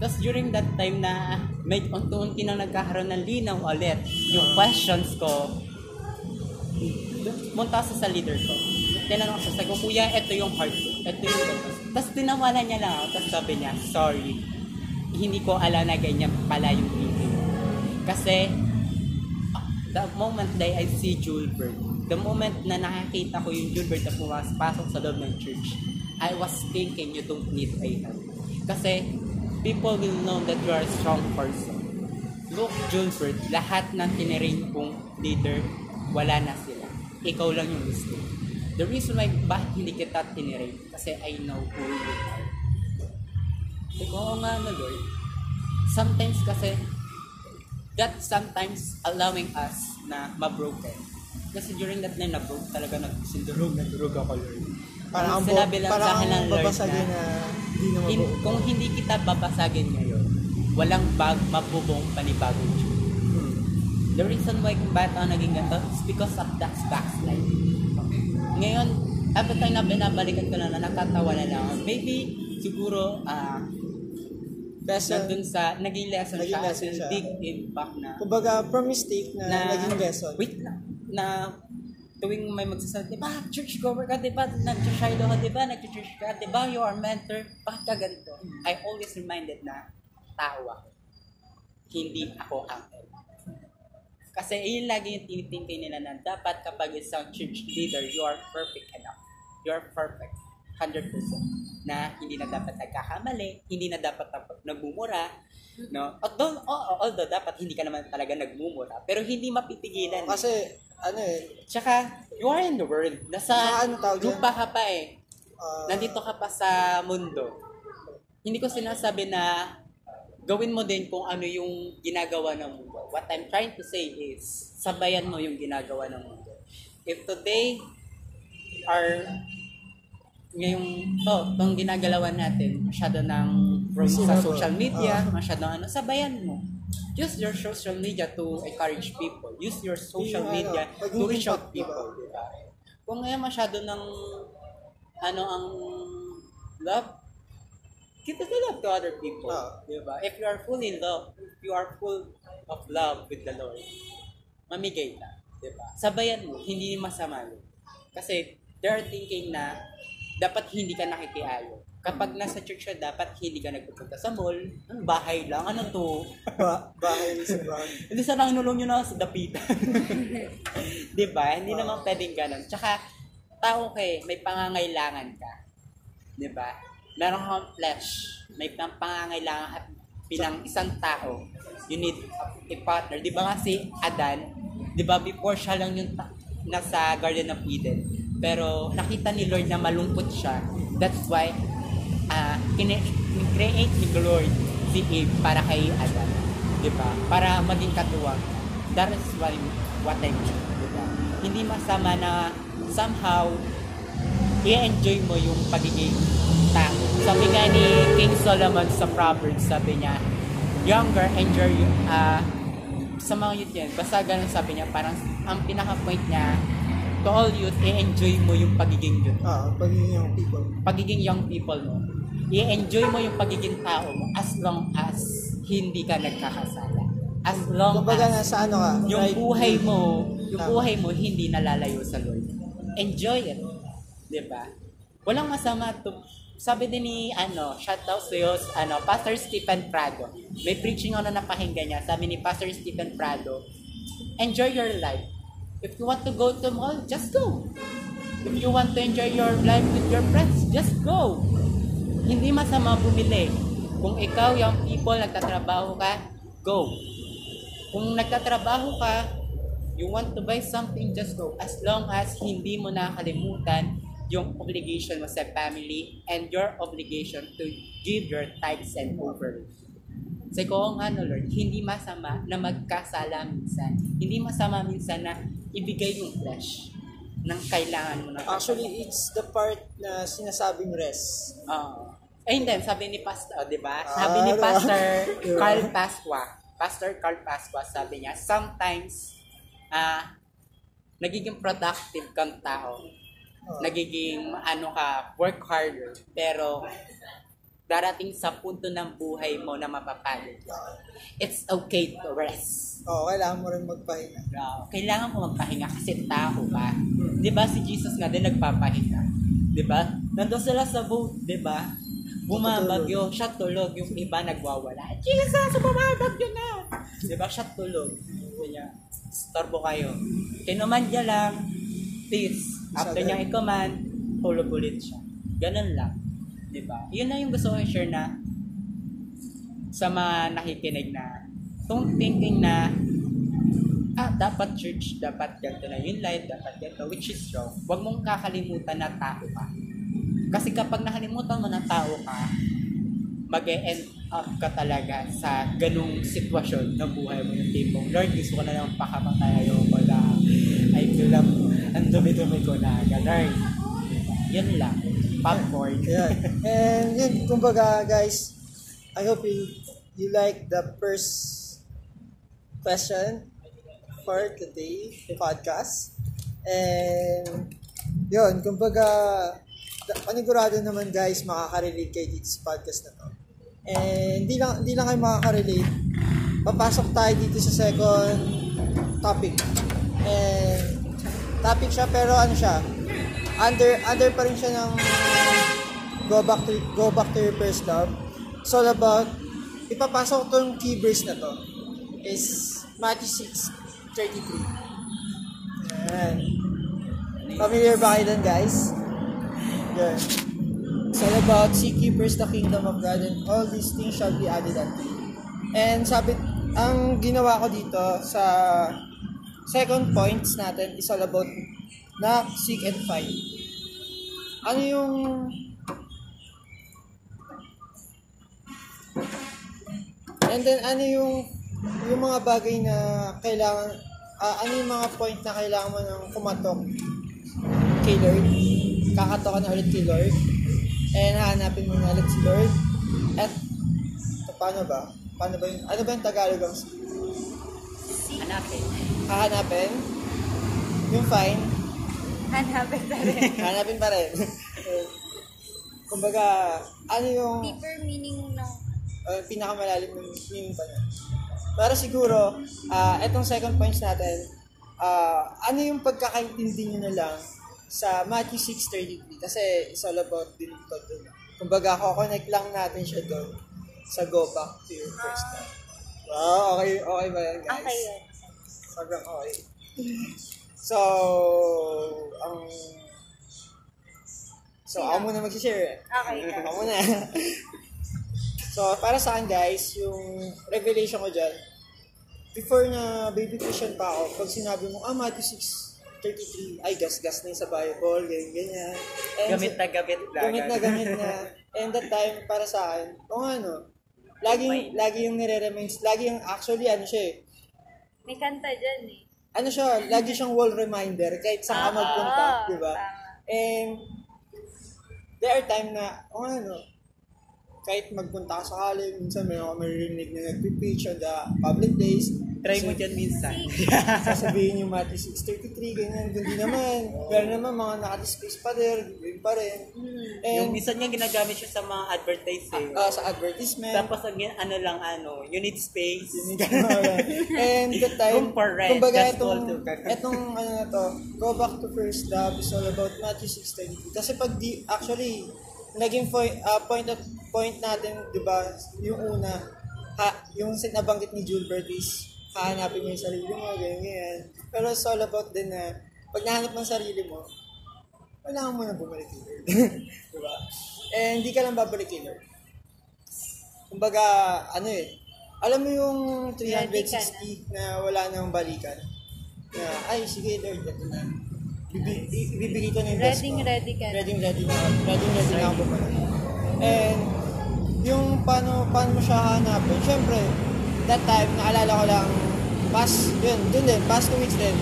Tapos during that time na may unti-unti nang nagkakaroon ng linaw ulit yung questions ko, munta sa sa leader ko. tinanong siya, sabi ko, kuya, ito yung heart ko. Ito yung ganito. Tapos tinawala niya lang ako. Tapos sabi niya, sorry. Hindi ko alam na ganyan pala yung feeling. Kasi, the moment that I see Julbert, the moment na nakakita ko yung Julbert na pumapasok sa loob ng church, I was thinking you don't need a help. Kasi, people will know that you are a strong person. Look, Julbert, lahat ng tiniring kong leader, wala na sila. Ikaw lang yung gusto. The reason why bakit hindi kita tiniring, kasi I know who you are. Ko, oo nga na Lord. Sometimes kasi, God sometimes allowing us na mabroken. Kasi during that time, nabroke talaga, nagsindurog, nadurog ako, Lord. Parang ang sinabi lang sa akin ng Lord babasagin na hindi na mabuo. kung hindi kita babasagin ngayon, walang bag, mabubong panibagong Diyo. The reason why kung bakit ako naging ganito is because of that backslide. Ngayon, every time na binabalikan ko na na nakatawa na lang. Maybe, siguro, ah, Lesson, nandun sa, naging lesson Naging siya, lesson as in siya. big impact na, kumbaga, from mistake na, na, naging lesson. wait lang, na tuwing may magsasabi, di ba, church goer ka, di ba, nag-Shiloh ka, di ba, nag-church ka, di ba, you are mentor, bakit ka ganito? I always reminded na, tao ako. Hindi ako uncle. Kasi yun lagi yung tinitingin nila na dapat kapag isang church leader, you are perfect enough. You are perfect. 100%. Na hindi na dapat nagkakamali, hindi na dapat nagmumura, no? Although, oo, although dapat hindi ka naman talaga nagmumura, pero hindi mapipigilan. eh. Kasi, ano eh, Tsaka, you are in the world. Nasa Sa ano lupa ka pa eh. ah, Nandito ka pa sa mundo. Hindi ko sinasabi na gawin mo din kung ano yung ginagawa ng mundo. What I'm trying to say is, sabayan mo yung ginagawa ng mundo. If today are ngayong to, itong ginagalawan natin, masyado ng from sa social media, Ah. masyado ano, sabayan mo. Use your social media to encourage people. Use your social media to reach out diba? people. Diba? Kung ngayon masyado ng ano ang love, kita to love to other people. Ah. Diba? If you are full in love, if you are full of love with the Lord, mamigay ka. Diba? Sabayan mo, hindi masama yun. Kasi they are thinking na dapat hindi ka nakikiayo. Kapag nasa church ka, dapat hindi ka nagpupunta sa mall. Ano, bahay lang. Ano to? ba, bahay sa bahay. Hindi sa nangulong nyo na sa dapitan. di ba? Hindi naman pwedeng ganun. Tsaka, tao ka eh, may pangangailangan ka. Di ba? Meron kang flesh. May pang- pangangailangan at bilang isang tao, you need a partner. Di ba nga si Adan, di ba before siya lang yung ta- nasa Garden of Eden. Pero nakita ni Lord na malungkot siya. That's why ah kine- create ni Lord si Eve para kay Adam. Di ba? Para maging katuwang. That is why, what I mean. Di? Hindi masama na somehow i-enjoy mo yung pagiging tao. Sabi nga ni King Solomon sa Proverbs, sabi niya, younger, enjoy yung, ah, sa mga youth yan, basta ganun sabi niya, parang ang pinaka-point niya, to all youth, i-enjoy mo yung pagiging youth Ah, pagiging yung people. pagiging young people mo, i-enjoy mo yung pagiging tao mo as long as hindi ka nagkakasala. As long Kumbaga as nasa ano ka, yung right buhay mo, yung buhay mo hindi nalalayo sa Lord. Enjoy it. 'Di ba? Walang masama to. Sabi din ni ano, shout out to you, ano, Pastor Stephen Prado. May preaching ano na pakinggan niya. Sabi ni Pastor Stephen Prado, enjoy your life. If you want to go to mall, just go. If you want to enjoy your life with your friends, just go. Hindi masama bumili. Kung ikaw, yung people, nagtatrabaho ka, go. Kung nagtatrabaho ka, you want to buy something, just go. As long as hindi mo nakalimutan yung obligation mo sa family and your obligation to give your tithes and offering. Kasi kung ano, Lord, hindi masama na magkasala minsan. Hindi masama minsan na ibigay yung flesh ng kailangan mo na Actually, it's the part na sinasabing rest. Oo. eh hindi, sabi ni Pastor, oh, di ba? Ah, Sabi ni diba? Pastor Diba? Carl Pasqua, Pastor Carl Pasqua, sabi niya, sometimes, ah, nagiging productive kang tao. Oh. Nagiging, ano ka, work harder. Pero, darating sa punto ng buhay mo na mapapagod. It's okay to rest. Oo, kailangan mo rin magpahinga. No, kailangan mo magpahinga kasi tao ka. 'di ba si Jesus nga din nagpapahinga. 'Di ba? Nandun sila sa boat, 'di ba? Bumabagyo, siya tulog, yung iba nagwawala. Jesus, bumabagyo na! 'Di ba? Siya tulog. Kanya, storbo kayo. Kinumandya lang, peace. After Sabi. niya i-command, tulog ulit siya. Ganun lang. 'Di ba? Yun na yung gusto ko i-share na sa mga nakikinig na don't thinking na ah, dapat church, dapat ganito na yung life, dapat ganito, which is wrong. Huwag mong kakalimutan na tao ka. Kasi kapag nakalimutan mo na tao ka, mag end up ka talaga sa ganung sitwasyon ng buhay mo yung tipong, Lord, gusto ko na lang pakamatay ayoko na. I feel lang, ang dumi-dumi ko na. Ganun. Yun lang. Popcorn. Ayan. And yun, kumbaga guys, I hope you, you like the first question for today podcast. And yun, kumbaga, panigurado naman guys, makaka-relate kayo dito sa podcast na to. And hindi lang, hindi lang kayo makaka-relate. Papasok tayo dito sa second topic. And topic siya pero ano siya, under under pa rin siya ng go back to go back to your first love. It's all about ipapasok tong key verse na to is Matthew 6:33. Yan. Familiar ba kayo dun, guys? Yan. It's about seek ye first the kingdom of God and all these things shall be added unto you. And sabi, ang ginawa ko dito sa second points natin is all about na seek and find. Ano yung And then ano yung yung mga bagay na kailangan ah, ano yung mga point na kailangan mo nang kumatok kay Lord. Kakatok ka na ulit kay Lord. And hahanapin mo na ulit si Lord. At paano ba? Paano ba yung, ano ba yung Tagalog ang Hanapin. Hahanapin? Yung fine, Hanapin na rin. Hanapin pa rin. Kumbaga, ano yung Deeper meaning ng uh, pinakamalalim ng meaning pa niya. Pero siguro, ah etong second points natin, ah ano yung pagkakaintindi nyo na lang sa Matthew 6.33 kasi it's all about din ito dun. Kumbaga, connect lang natin siya doon sa go back to your first love. Wow, okay, okay ba yan guys? Okay yun. Sobrang okay. So, ang... So, ako muna mag-share. Okay, guys. Ako muna. so, para sa akin guys, yung revelation ko dyan, before na baby Christian pa ako, pag sinabi mo, ah, Matthew 6.33, ay, gas-gas na yung sa Bible, ganyan, ganyan. And Gamit na gamit na. gamit na gamit na. And that time, para sa akin, kung ano, laging, lagi yung nire-reminds, lagi yung, actually, ano siya eh, May kanta dyan eh. ano siya, lagi siyang wall reminder kahit saan ka Ah, magpunta, oo, di ba? And there are time na, o ano, kahit magpunta ka sa college, minsan may mga maririnig na nag-preach on the public days. Try mo dyan minsan. Sasabihin yung Matthew 6.33, ganyan, hindi naman. Pero naman, mga naka-displace pa rin, yun pa rin. And, yung minsan nga ginagamit siya sa mga advertising. ah, sa advertisement, Tapos ang gin- ano lang ano, you need space. And the time, Room for rent, kumbaga just itong, to- itong ano na to, go back to first love is all about Matthew 6.33. Kasi pag di, actually, naging point, ah, point of, point natin, di ba, yung una, ha, yung sin- nabanggit ni Julbert is, hahanapin mo yung sarili mo, ganyan, ganyan. Pero it's all about din na, pag nahanap mo sarili mo, kailangan mo na bumalik kay Lord. di ba? And hindi ka lang babalik Lord. Kumbaga, ano eh, alam mo yung 360 na wala nang balikan? Na, ay, sige Lord, ito na. Ibibigay ko na yung best Ready, ko. ready ka. Ready, ready na. Ready, ready na ako bumalik. And, yung paano, paano mo siya hanapin, syempre, that time, naalala ko lang, past, yun, dun din, past two weeks din,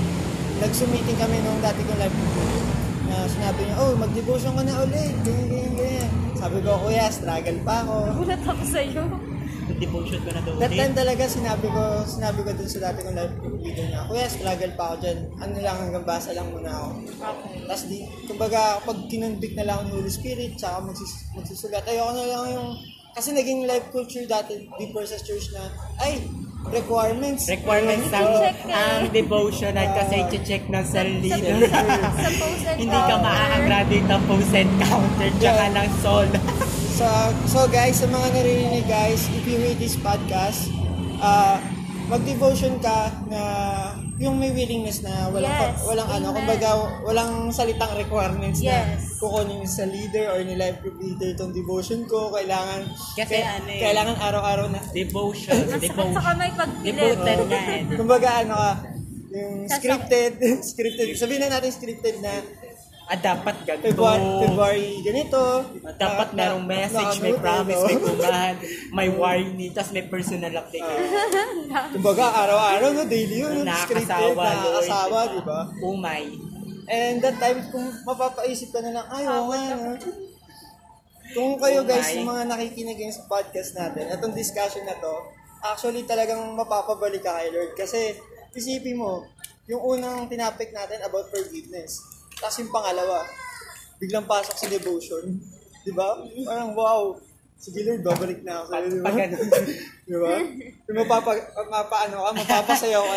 nag-meeting kami nung dati kong live na sinabi niya, oh, mag-devotion ka na ulit, ganyan, ganyan, ganyan. Sabi ko, kuya, struggle pa ako. Gulat ako sa'yo. Devotion ko na daw That time talaga sinabi ko, sinabi ko dun sa dati kong live video niya, kuya, struggle pa ako dyan. Ano lang, hanggang basa lang muna ako. Okay. Tapos di, kumbaga, pag kinonvict na lang ako ng Holy Spirit, tsaka magsis, magsusulat, ayoko na lang yung, kasi naging life culture dati before sa church na, ay, requirements. Requirements ng Check ang devotional kasi check ng cell leader. sa, sa post and Hindi ka counter. maa-graduate ng post and counter tsaka Yeah. ng sol. So, so guys, sa mga naririnig guys, if you read this podcast, uh, mag-devotion ka na yung may willingness na walang Yes, walang ano, amen. kumbaga walang salitang requirements na Yes. kukunin sa leader or ni life group leader itong devotion ko, kailangan Kasi kay- ano eh. kailangan araw-araw na Devotion. At, at Devotion. saka may pagpilit. Devoted nga eh. kumbaga ano ka yung scripted scripted sabihin na natin scripted na Ah, dapat ganito. February, February ganito Dapat na- merong na- message, may naka-note, promise, may kumahan, may warning, tapos may personal update. Kumbaga, araw-araw, no, daily yun, Nakakasawa, Lord. nakakasawa, di ba? Umay. And that time, kung mapapaisip ka na lang, ay, oo nga, no? Kung kayo guys, Okay. yung mga nakikinig ngayon sa podcast natin, itong discussion na to, actually talagang mapapabalik ka kay Lord. Kasi, isipin mo, yung unang tinapik natin about forgiveness. Tapos yung pangalawa, biglang pasok sa devotion. Di ba? Parang, wow, sige Lord, babalik na ako sa'yo, di ba? Pag ganun. Di ba? Yung mapapa, mapaano ka, mapapasayaw ka.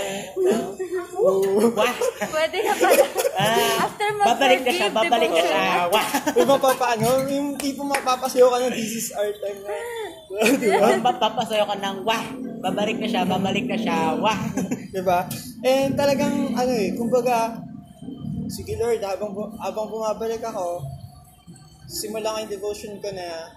Wah! Pwede na pala. Ah, After babalik na siya, babalik na siya. Wah! Yung mapapaano, yung tipo mapapasayaw ka na, this is our time na. Di ba? Papasayo ka ng wah! Babalik na siya, babalik na siya. Wah! Di ba? And talagang, ano eh, kumbaga, sige Lord, habang, habang bumabalik ako, simula yung devotion ko na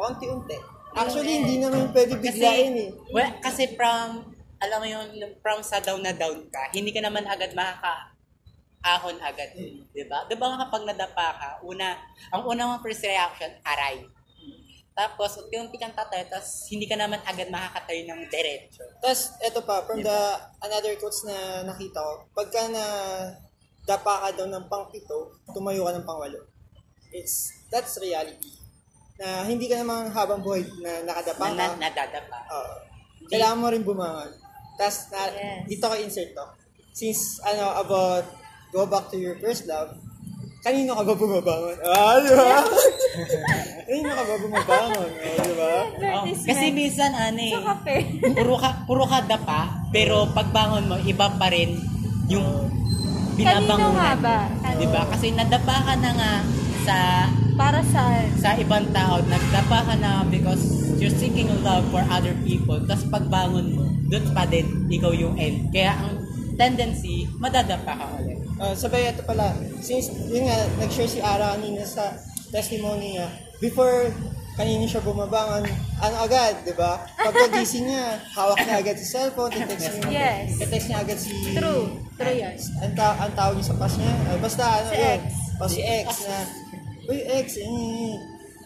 paunti-unti. Actually, hindi naman pwede biglain eh. well, kasi from, alam mo yun, from sa down na down ka, hindi ka naman agad makaka ahon agad. Di ba? Di ba kapag nadapa ka, una, ang unang mong first reaction, aray. Tapos, unti-unti kang tatay, tapos hindi ka naman agad makakatayo ng diretso. Tapos, eto pa, from the another quotes na nakita ko, pagka na dapa ka daw ng pangpito, tumayo ka ng pangwalo. It's, that's reality. Na hindi ka naman habang buhay na nakadapa Na, ka, na, nadadapa. Oo. kailangan mo rin bumangon. Tapos, na, Yes. dito ko insert to. Since, ano, about go back to your first love, kanino ka ba bumabangon? Ah, di ba? kanino ka ba bumabangon? Ah, di ba? Oh, kasi minsan, ano eh, puro ka, puro ka dapa, pero pagbangon mo, iba pa rin yung binabangunan. Kanino nga ba? Di ba? Kasi nadapa ka na nga sa Para saan? sa ibang tao, nagdapa ka na because you're seeking love for other people. Tapos pagbangon mo, doon pa din ikaw yung end. Kaya ang tendency, madadapa ka ulit. Ah, sabay ito pala, since yun nga, nag-share si Ara kanina sa testimony niya, before kanina siya bumabangon, ano agad, di ba? Pagkagising niya, hawak niya agad si cellphone, text niya, Yes. text niya agad si... True. True yan. Ang, ta- ang tawag niya sa pass niya, ah, basta ano Si yun, X. O, si X na, Uy, X, eh,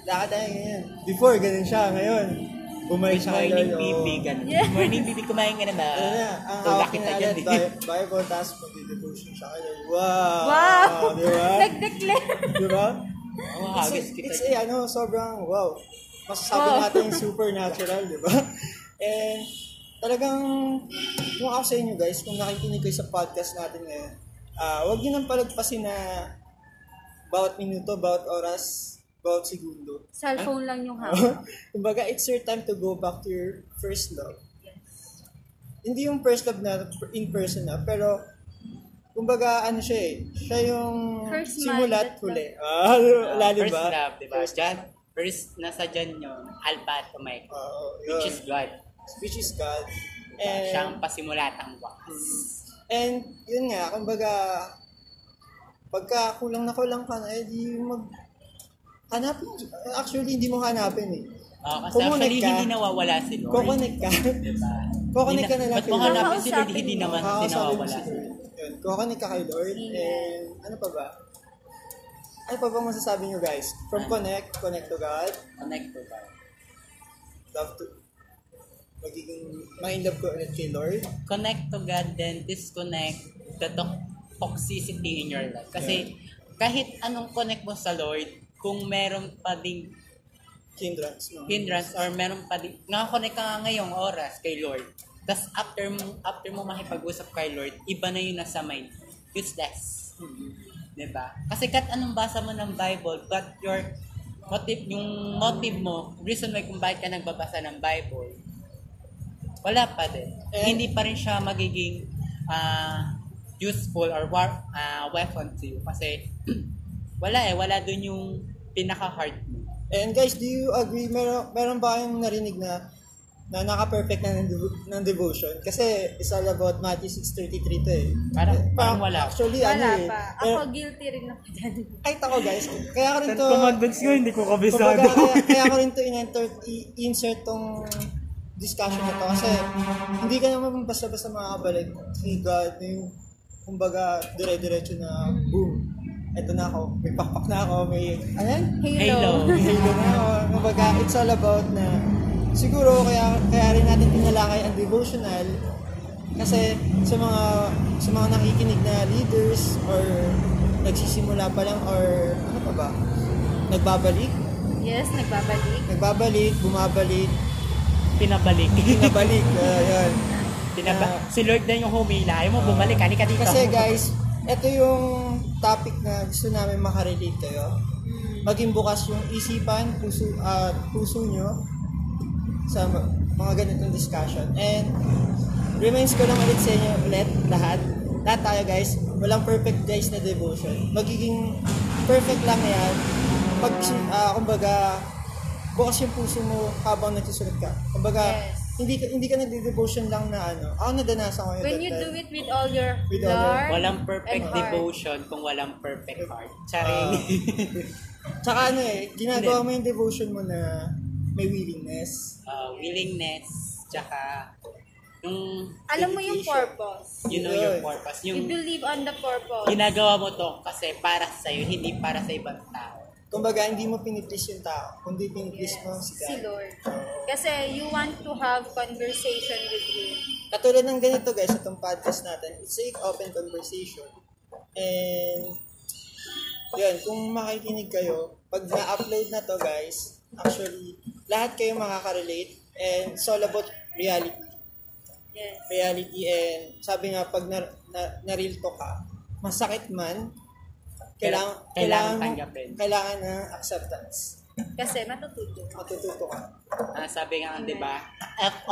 lakad tayo ngayon. Before, ganun siya, ngayon. Bumalik siya kay morning, baby. Ganun. Yeah. Morning, baby. Kumain ka na ba? Ano na, ang hawak niya agad. Bi- Bible, tapos mag-devotion siya kay Lord. Wow! Wow! Di ba? Nag-declare. Di ba? Oo, It's, hagis kita. it's eh, ano, sobrang wow. Masasabi Wow. natin supernatural, di ba? And talagang, kung ako sa inyo guys, kung nakikinig kayo sa podcast natin ngayon, ah wag niyo nang palagpasin na bawat minuto, bawat oras, bawat segundo. Cellphone lang yung hawak. Kumbaga, it's your time to go back to your first love. Hindi yung first love na in person na, pero kumbaga ano siya eh, siya yung First simula at minded huli. Ah, lalim First ba? love, di ba? Diyan, first, nasa dyan yun, Alpha at Omega. Oo, Which is God. which is God. Siya And, ang pasimulat ang wakas. and yun nga, kumbaga, pagka kulang na kulang ka na, edi mag, hanapin, actually hindi mo hanapin eh. Oh, kasi Kumonek actually, ka. hindi nawawala si Lord. Kukonek ka. Diba? Kukonek ka na lang Ba't kay mo Lord. hanapin si Lord, Kakausapin hindi mo. naman mo nawawala si si Lord. Yun, kukonek ka kay Lord. And ano pa ba? Ano pa ba masasabi nyo guys? From connect, connect to God, Connect to God. love to, magiging, ma-inlove ko ulit kay Lord. Connect to God, then disconnect the to- toxicity in your life. Kasi kahit anong connect mo sa Lord, kung meron pa ding Hindrance, no? hindrance or meron pa din, nakakonect ka nga ngayong oras kay Lord. Tapos after mo, after mo makipag-usap kay Lord, iba na yung nasa mind. Useless. Diba? Kasi kat anong basa mo ng Bible, but your motive, yung motive mo, reason why kung bakit ka nagbabasa ng Bible, wala pa din. Eh, hindi pa rin siya magiging ah, useful or war, ah, weapon to you. Kasi wala eh, wala dun yung pinaka-hard mo. And guys, do you agree? Meron, meron ba kayong narinig na na naka-perfect na ng, devo- ng devotion? Kasi it's all about Matthew 6.33 to eh. Parang- Eh, parang wala. Actually, ano Wala eh. pa. Ako guilty rin ako dyan. kahit ako guys, kaya ko rin to... Commandments nga, hindi ko kabisado. Kaya, kaya ko rin to in-enter, insert tong discussion na to kasi hindi ka naman basta-basta makakabalik kay God na yung kumbaga dire-diretso na boom eto na ako may pakpak na ako may ano yan? Halo. may halo na ako kumbaga it's all about na siguro kaya kaya rin natin tinalakay ang devotional kasi sa mga sa mga nakikinig na leaders or nagsisimula pa lang or ano pa ba nagbabalik Yes, nagbabalik. nagbabalik, bumabalik, Pinabalik. pinabalik. Uh, yun. Pinaba Ah. si Lord na yung humila. Ayaw mo bumalik, halika dito. Kasi guys, ito yung topic na gusto namin makarelate kayo. Maging bukas yung isipan, puso, at puso nyo sa mga ganitong discussion. And reminds ko lang ulit sa inyo ulit, lahat. Lahat tayo guys, walang perfect guys na devotion. Magiging perfect lang yan pag, ah, kumbaga, bukas yung puso mo habang nagsusunod ka. Kumbaga, Yes. hindi ka hindi ka nagde-devotion lang na ano. Ako nadanasan ko yun. When you time. do it with all your With all your- heart Walang perfect and heart. devotion kung walang perfect heart. Charing. Tsaka ano eh, ginagawa mo yung devotion mo na may willingness. uh, willingness, tsaka yung Alam mo yung purpose. you know your Yun. purpose. You Yung believe on the purpose. ginagawa mo to kasi para sa iyo, hindi para sa ibang tao. Kumbaga, hindi mo piniplease yung tao, kundi piniplease mo si Si God. Lord. Kasi you want to have conversation with Him. Katulad ng ganito guys, itong podcast natin, it's a open conversation. And, yun, kung makikinig kayo, pag na-upload na to guys, actually, lahat kayo makaka-relate and it's all about reality. Yes. Reality and sabi nga, pag na, na, na-real talk ka, masakit man, kailangan, Kailangan kailangan, tanggapin. kailangan ng acceptance. Kasi matututo. Matututo ka. Ah, sabi nga, 'di ba?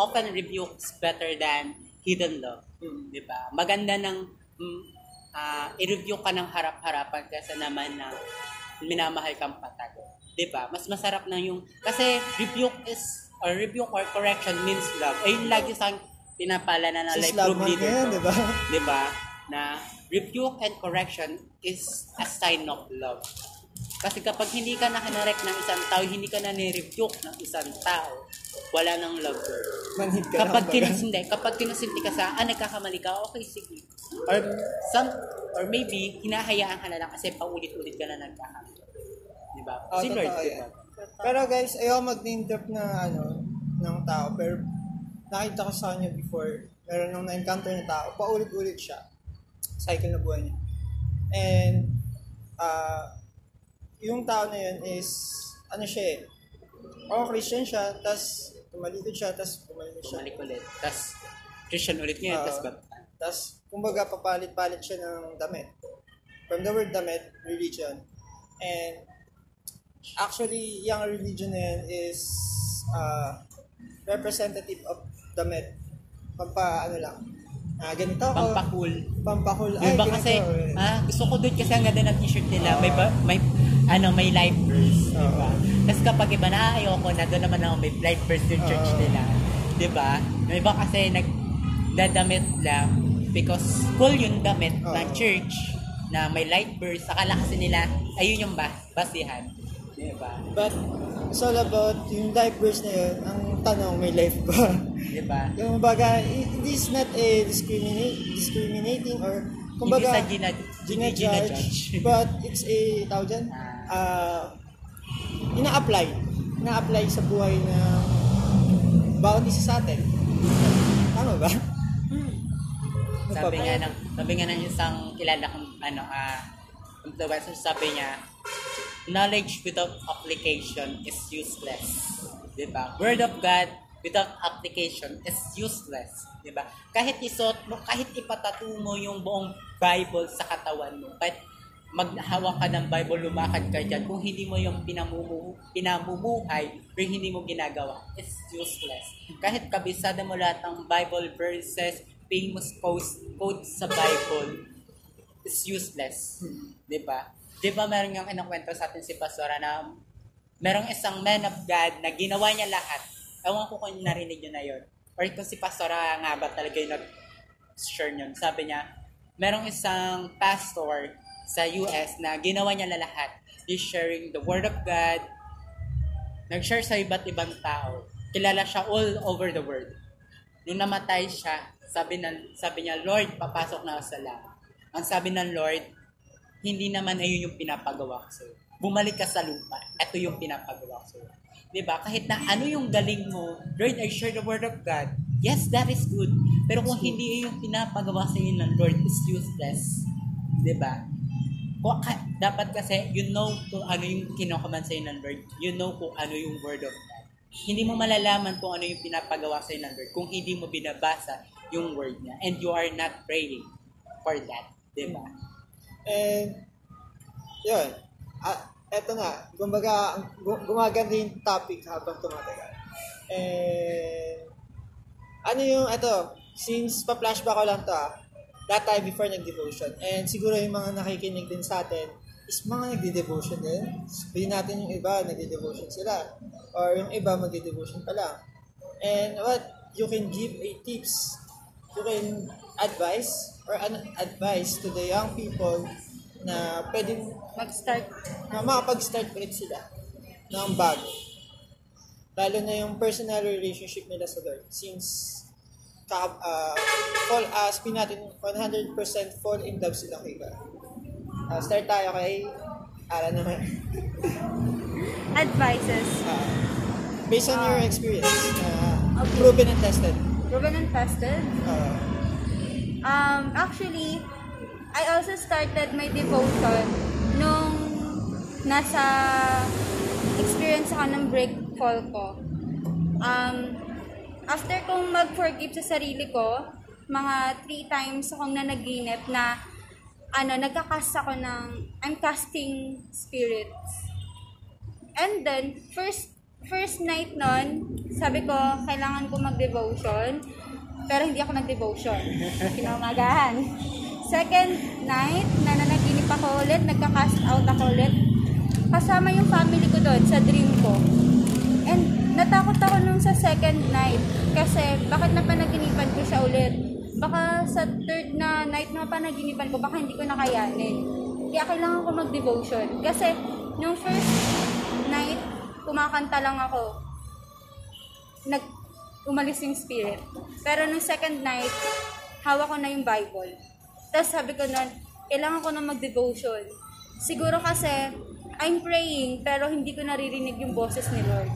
Open rebukes better than hidden love. Hmm. 'Di ba? Maganda ng mm, ah, i-review ka ng harap-harapan kaysa naman na minamahal kang patago. 'Di ba? Mas masarap na yung kasi rebuke is or rebuke or correction means love. Ayun lagi sa pinapala na na Sis life group leader yan, ko. di ba? Di ba? Na rebuke and correction is a sign of love. Kasi kapag hindi ka na kinarek ng isang tao, hindi ka na ni-rebuke ng isang tao, wala nang love. Manhid ka Kapag lang. kinusindi, kapag kinusinti ka sa, ah, nagkakamali ka, okay, sige. Or some, or maybe, hinahayaan ka na lang kasi paulit-ulit ka na nagkakamali. Ba? Oh, si Lord, totoo di yan. ba? Pero guys, ayaw mag-name drop na ano, ng tao. Pero nakita ko sa kanya before, meron nung na-encounter na tao, paulit-ulit siya. Cycle na buhay niya. And, ah, yung tao na yun is, ano siya eh, oh, Christian siya, tas tumalikod siya, tas pumalikod siya. Bumalik ulit. Tapos, Christian ulit ngayon, Oo. tapos ba? Tas, kumbaga, papalit-palit siya ng damit. From the word damit, religion. And, actually, yung religion na yan is uh, representative of damit. Pampa, ano lang, ah, ganito ako. Pampakul. Pampakul. Yung iba ganito, kasi, eh. ah, gusto ko doon kasi ang ganda ng t-shirt nila. May, ba, may, ano, may life verse. Oo. Diba? Tapos kapag iba na, ayoko na, doon naman ako may life verse yung church Oo. nila. Diba? Yung iba kasi nagdadamit lang because cool yung damit Oo. ng church na may light verse. Akala kasi nila, ayun yung bas basihan. Diba? But, it's all about yung life verse na yun. Ang tanong, may life ba? Diba? yung baga, it is not a discriminate, discriminating or Hindi kumbaga, sa gina- ginajudge, ginajudge. but it's a, tawag dyan, uh, ina-apply. Ina-apply sa buhay ng bawat isa sa atin. Tama ba? Sabi nga ng sabi nga ng isang kilala kong ano ah influencer sabi niya knowledge without application is useless. 'Di ba? Word of God without application is useless. 'Di ba? Kahit isuot mo, kahit ipatato mo yung buong Bible sa katawan mo, kahit maghawak ka ng Bible, lumakad ka dyan, kung hindi mo yung pinamumu, pinamumuhay or hindi mo ginagawa, it's useless. Kahit kabisada mo lahat ng Bible verses, famous quotes, quotes sa Bible, it's useless. Di ba? Di ba meron yung kinakwento sa atin si Pastora na merong isang man of God na ginawa niya lahat. Ewan ko kung narinig niyo na yon Or kung si Pastora nga ba talaga yung nag-share yun. Sabi niya, merong isang pastor sa US na ginawa niya na lahat. He's sharing the Word of God. Nag-share sa iba't ibang tao. Kilala siya all over the world. Nung namatay siya, sabi, na, sabi niya, Lord, papasok na ako sa langit. Ang sabi ng Lord, hindi naman ayun yung pinapagawa ko sa'yo. Bumalik ka sa lupa. Ito yung pinapagawa ko sa'yo. Diba? Kahit na ano yung galing mo, Lord, I share the word of God. Yes, that is good. Pero kung hindi yung pinapagawa sa inyo ng Lord, it's useless. Diba? Kung, dapat kasi, you know kung ano yung kinukuman sa ng Lord. You know kung ano yung word of God. Hindi mo malalaman kung ano yung pinapagawa sa ng Lord kung hindi mo binabasa yung word niya. And you are not praying for that. Diba? And, yun. Ah, eto nga, kumbaga, gu- gumaganda yung topic habang tumatagal. And, ano yung, eto, since pa-flashback ko lang to ah, that time before nag-devotion. And siguro yung mga nakikinig din sa atin, is mga nagde-devotion din. Sabihin natin yung iba, nagde-devotion sila. Or yung iba, magde-devotion pa lang. And what you can give a tips, you can advise or an advice to the young people na pwedeng Mag-start. na makapag-start ulit sila ng bago. Lalo na yung personal relationship nila sa Lord. Since ka, uh, fall, uh, sabihin natin 100% fall in love sila kay God. Uh, start tayo kay Ara naman. Advices. Uh, based on your experience, uh, Okay. proven and tested. Proven and tested. Uh, Um, actually, I also started my devotion nung nasa experience ako ng break fall ko. Um, after kong mag-forgive sa sarili ko, mga three times akong nanaginip na ano, nagkakast ako ng, I'm casting spirits. And then, first first night nun, sabi ko, kailangan ko mag-devotion. Pero hindi ako nag-devotion. Kinamagahan. Second night, na nanaginip ako ulit, nagka-cast out ako ulit. Kasama yung family ko doon sa dream ko. And natakot ako nung sa second night. Kasi bakit napanaginipan ko siya ulit? Baka sa third na night na panaginipan ko, baka hindi ko nakayanin. Kaya kailangan ko mag-devotion. Kasi nung first night, kumakanta lang ako. Nag umalis yung spirit. Pero nung second night, hawak ko na yung Bible. Tapos sabi ko nun, kailangan ko na mag-devotion. Siguro kasi, I'm praying, pero hindi ko naririnig yung boses ni Lord.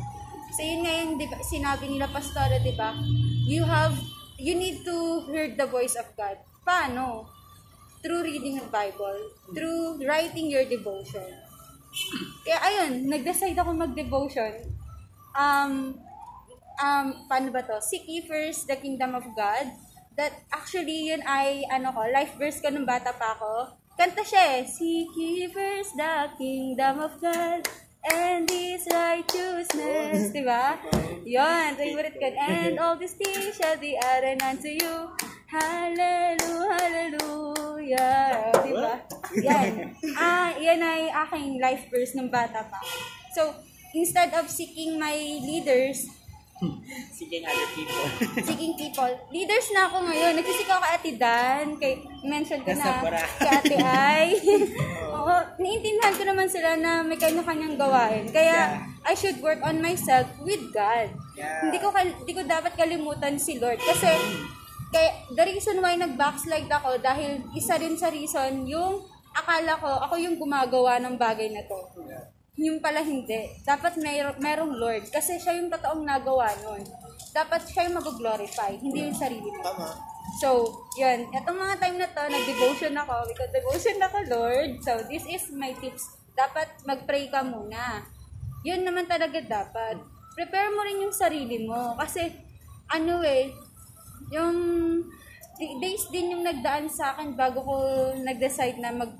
So yun nga yung di ba, sinabi nila pastora, di ba? You have, you need to hear the voice of God. Paano? Through reading the Bible, through writing your devotion. Kaya ayun, nag-decide ako mag-devotion. Um, um, paano ba to? Seek ye first the kingdom of God. That actually, yun ay, ano ko, life verse ko nung bata pa ako. Kanta siya eh. Seek ye first the kingdom of God and His righteousness. Diba? Yun, favorite ko. And all these things shall be added unto you. Hallelujah, hallelujah. Diba? Yan. Ah, yan ay aking life verse nung bata pa. So, instead of seeking my leaders, Seeking other people. seeking people. Leaders na ako ngayon. Nagsisik ako kay Ate Dan, kay mention ko na kay Ate Ai. Oo, naiintindihan ko naman sila na may kanya-kanyang gawain. Kaya I should work on myself with God. Yeah. Hindi ko hindi ko dapat kalimutan si Lord kasi kaya the reason why nag-backslide ako dahil isa rin sa reason yung akala ko ako yung gumagawa ng bagay na to. Yung pala hindi. Dapat mayro, merong Lord. Kasi siya yung totoong nagawa nun. Dapat siya yung mag-glorify, hindi yung sarili mo. tama. So, yun. Itong mga time na to, nag-devotion ako. Because devotion ako, Lord. So, this is my tips. Dapat mag-pray ka muna. Yun naman talaga dapat. Prepare mo rin yung sarili mo. Kasi, ano eh, yung days din yung nagdaan sa akin bago ko nag-decide na mag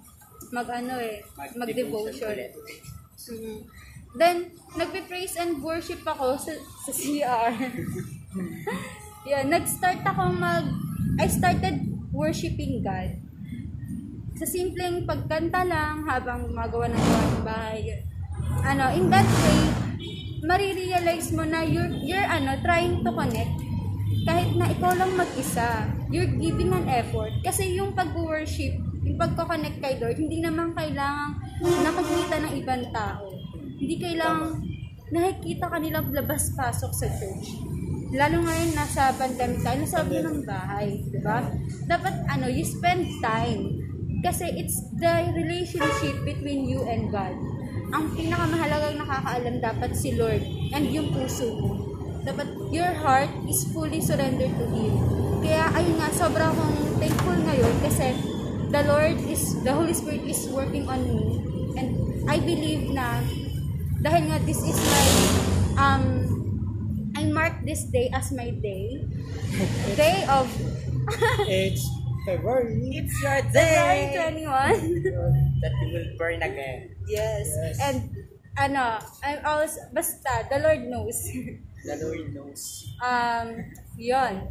mag ano eh, mag Mag-devotion devotion. Ulit. Mm. Then, nagpe-praise and worship ako sa, sa CR. Yan, nag-start ako mag... I started worshiping God. Sa simpleng pagkanta lang habang gumagawa ng gawaing bahay. Ano, in that way, marirealize mo na you're, you're ano, trying to connect kahit na ikaw lang mag-isa, you're giving an effort. Kasi yung pag-worship, yung pagko-connect kay Lord, hindi naman kailangan nakikita ng ibang tao. Hindi kailangan nakikita kanilang labas-pasok sa church. Lalo ngayon, nasa pandemic tayo, nasa loob ng bahay, di ba? Dapat, ano, you spend time. Kasi it's the relationship between you and God. Ang pinakamahalagang nakakaalam dapat si Lord and yung puso mo dapat your heart is fully surrendered to Him. Kaya ayun nga, sobrang akong thankful ngayon kasi the Lord is, the Holy Spirit is working on me. And I believe na dahil nga this is my, um, I mark this day as my day. Day of It's February. It's your day. February 21. that you will burn again. yes. Yes. And ano, I'm always, basta, the Lord knows. The Lord knows. um, yon.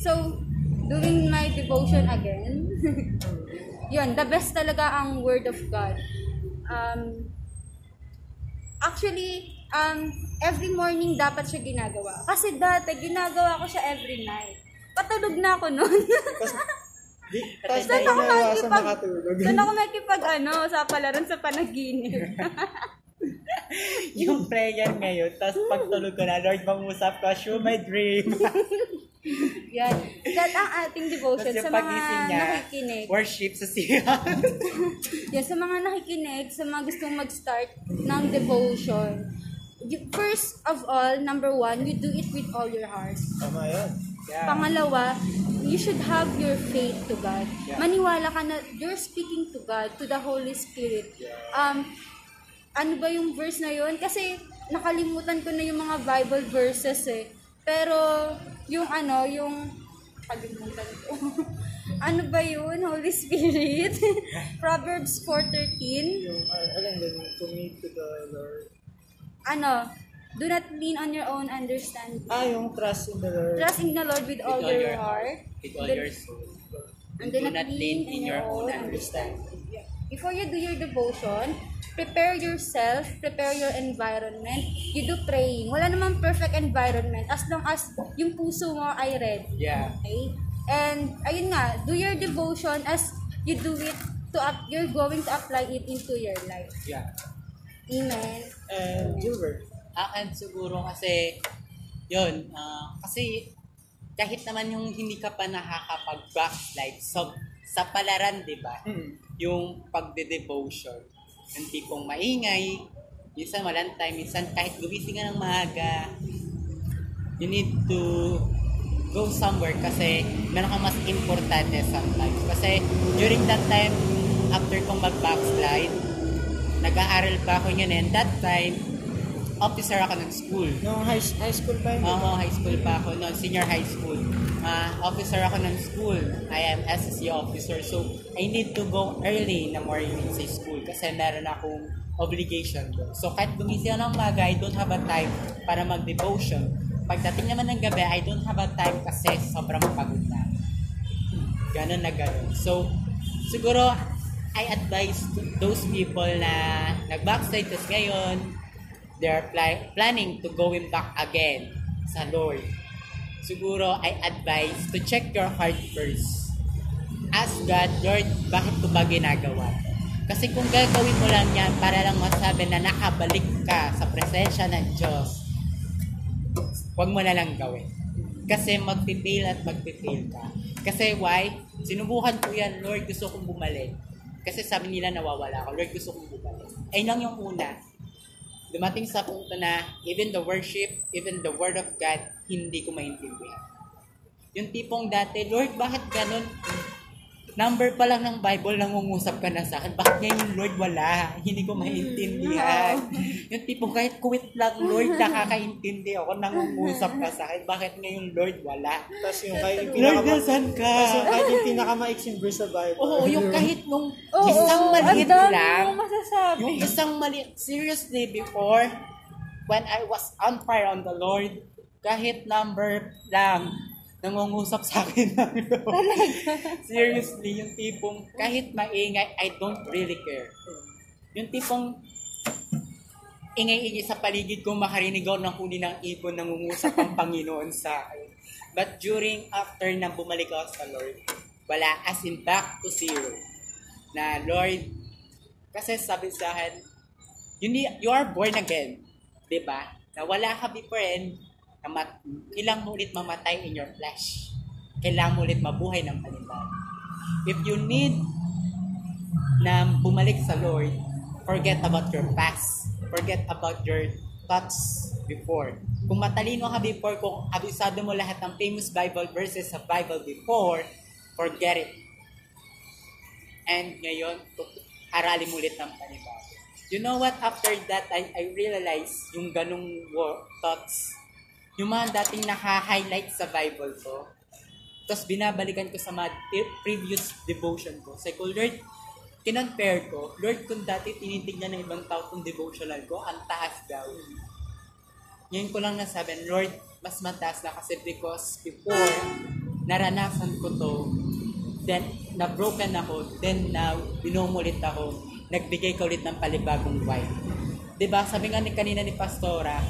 So, doing my devotion again. yon, the best talaga ang Word of God. Um, actually, um, every morning dapat siya ginagawa. Kasi dati, ginagawa ko siya every night. Patulog na ako noon. Tapos Saan na ako makatulog. saan ako makikipag, ano, sa palaran sa panaginip. yung prayer ngayon, tapos pagtulog ko na, Lord, mangusap ka, show my dream. Yan. That ang ating devotion Tapos sa mga niya, nakikinig. worship sa siya. Yan, sa mga nakikinig, sa mga gustong mag-start ng devotion, you, first of all, number one, you do it with all your heart. Tama yan. yeah. Pangalawa, you should have your faith to God. Yeah. Maniwala ka na you're speaking to God, to the Holy Spirit. Um, ano ba yung verse na yun? Kasi nakalimutan ko na yung mga Bible verses eh. Pero yung ano, yung kalimutan ko. ano ba yun? Holy Spirit? Proverbs 4.13 Yung, uh, alam din, commit to the Lord. Ano? Do not lean on your own understanding. Ah, yung trust in the Lord. Trust in the Lord with all, all your, your heart. With all Do- your soul. And do not lean in your own understanding. Before you do your devotion, prepare yourself, prepare your environment. You do praying. Wala namang perfect environment as long as yung puso mo ay ready. Yeah. Okay? And ayun nga, do your devotion as you do it to up, you're going to apply it into your life. Yeah. Amen. And Gilbert. Akin siguro kasi, yun, ah, kasi kahit naman yung hindi ka pa nakakapag-backslide sa, sa palaran, di ba? Hmm. Yung pagde-devotion, yung tipong maingay, minsan walang time, minsan kahit gumising ka ng maaga, you need to go somewhere kasi meron kang mas importante sometimes. Kasi during that time, after kong mag-backslide, nag-aaral pa ako yun and that time, officer ako ng school. Nung high, high school pa yun. Oo, high school pa ako noon, senior high school. Ah, officer ako ng school. I am SSC officer. So, I need to go early in the morning sa school kasi meron akong obligation doon. So, kahit gumising ako ng maga, I don't have a time para mag-devotion. Pagdating naman ng gabi, I don't have a time kasi sobrang pagod na. Ganon na ganon. So, siguro, I advise to those people na nag-backslide tas ngayon, they're pla- planning to going back again sa Lord. Siguro, I advise to check your heart first. Ask God, Lord, bakit ko ba ginagawa? Kasi kung gagawin mo lang yan para lang masabi na nakabalik ka sa presensya ng Diyos, huwag mo na lang gawin. Kasi magpipail at magpipail ka. Kasi why? Sinubukan ko yan, Lord, gusto kong bumalik. Kasi sabi nila nawawala ako, Lord, gusto kong bumalik. Ayun lang yung una. Dumating sa punto na even the worship, even the word of God, hindi ko maintindihan. Yung tipong dati, Lord, bakit ganun? Number pa lang ng Bible, nangungusap ka na sa akin. Bakit ngayon, Lord, wala? Hindi ko maintindihan. yung tipong kahit quit lang, Lord, nakakaintindi ako, nangungusap ka sa akin. Bakit ngayon, Lord, wala? Tapos yung kahit yung Lord, pinaka nasan ka? Tapos yung kahit yung pinakamaiksing verse sa Bible. Oo, yung kahit nung Oo, isang maliit dami lang, yung isang maliit, seriously, before, when I was on fire on the Lord, kahit number lang, nangungusap sa akin Lord. Seriously, yung tipong kahit maingay, I don't really care. Yung tipong ingay-ingay sa paligid ko, makarinig ako ng huni ng ibon, nangungusap ang Panginoon sa akin. But during, after na bumalik ako sa Lord, wala, as in back to zero. Na, Lord, kasi sabi sa akin, you, need, you are born again. ba? Na wala ka before and na mat- kailangan mo ulit mamatay in your flesh. Kailangan mo ulit mabuhay ng panibago. If you need na bumalik sa Lord, forget about your past. Forget about your thoughts before. Kung matalino ka before, kung abisado mo lahat ng famous Bible verses sa Bible before, forget it. And ngayon, aralin mo ulit ng panibago. You know what? After that, I, I realized yung ganong thoughts, yung mga dating naka-highlight sa Bible ko, tapos binabalikan ko sa mga previous devotion ko. Say ko, Lord, kinonpare ko, Lord, kung dati tinitignan ng ibang tao kung devotional ko, ang taas daw. Ngayon ko lang nasabi, Lord, mas mataas na kasi because before, naranasan ko to, then na-broken ako, then now, binumulit ako, nagbigay ka ulit ng palibagong wife. 'Di ba Sabi nga ni kanina ni Pastora,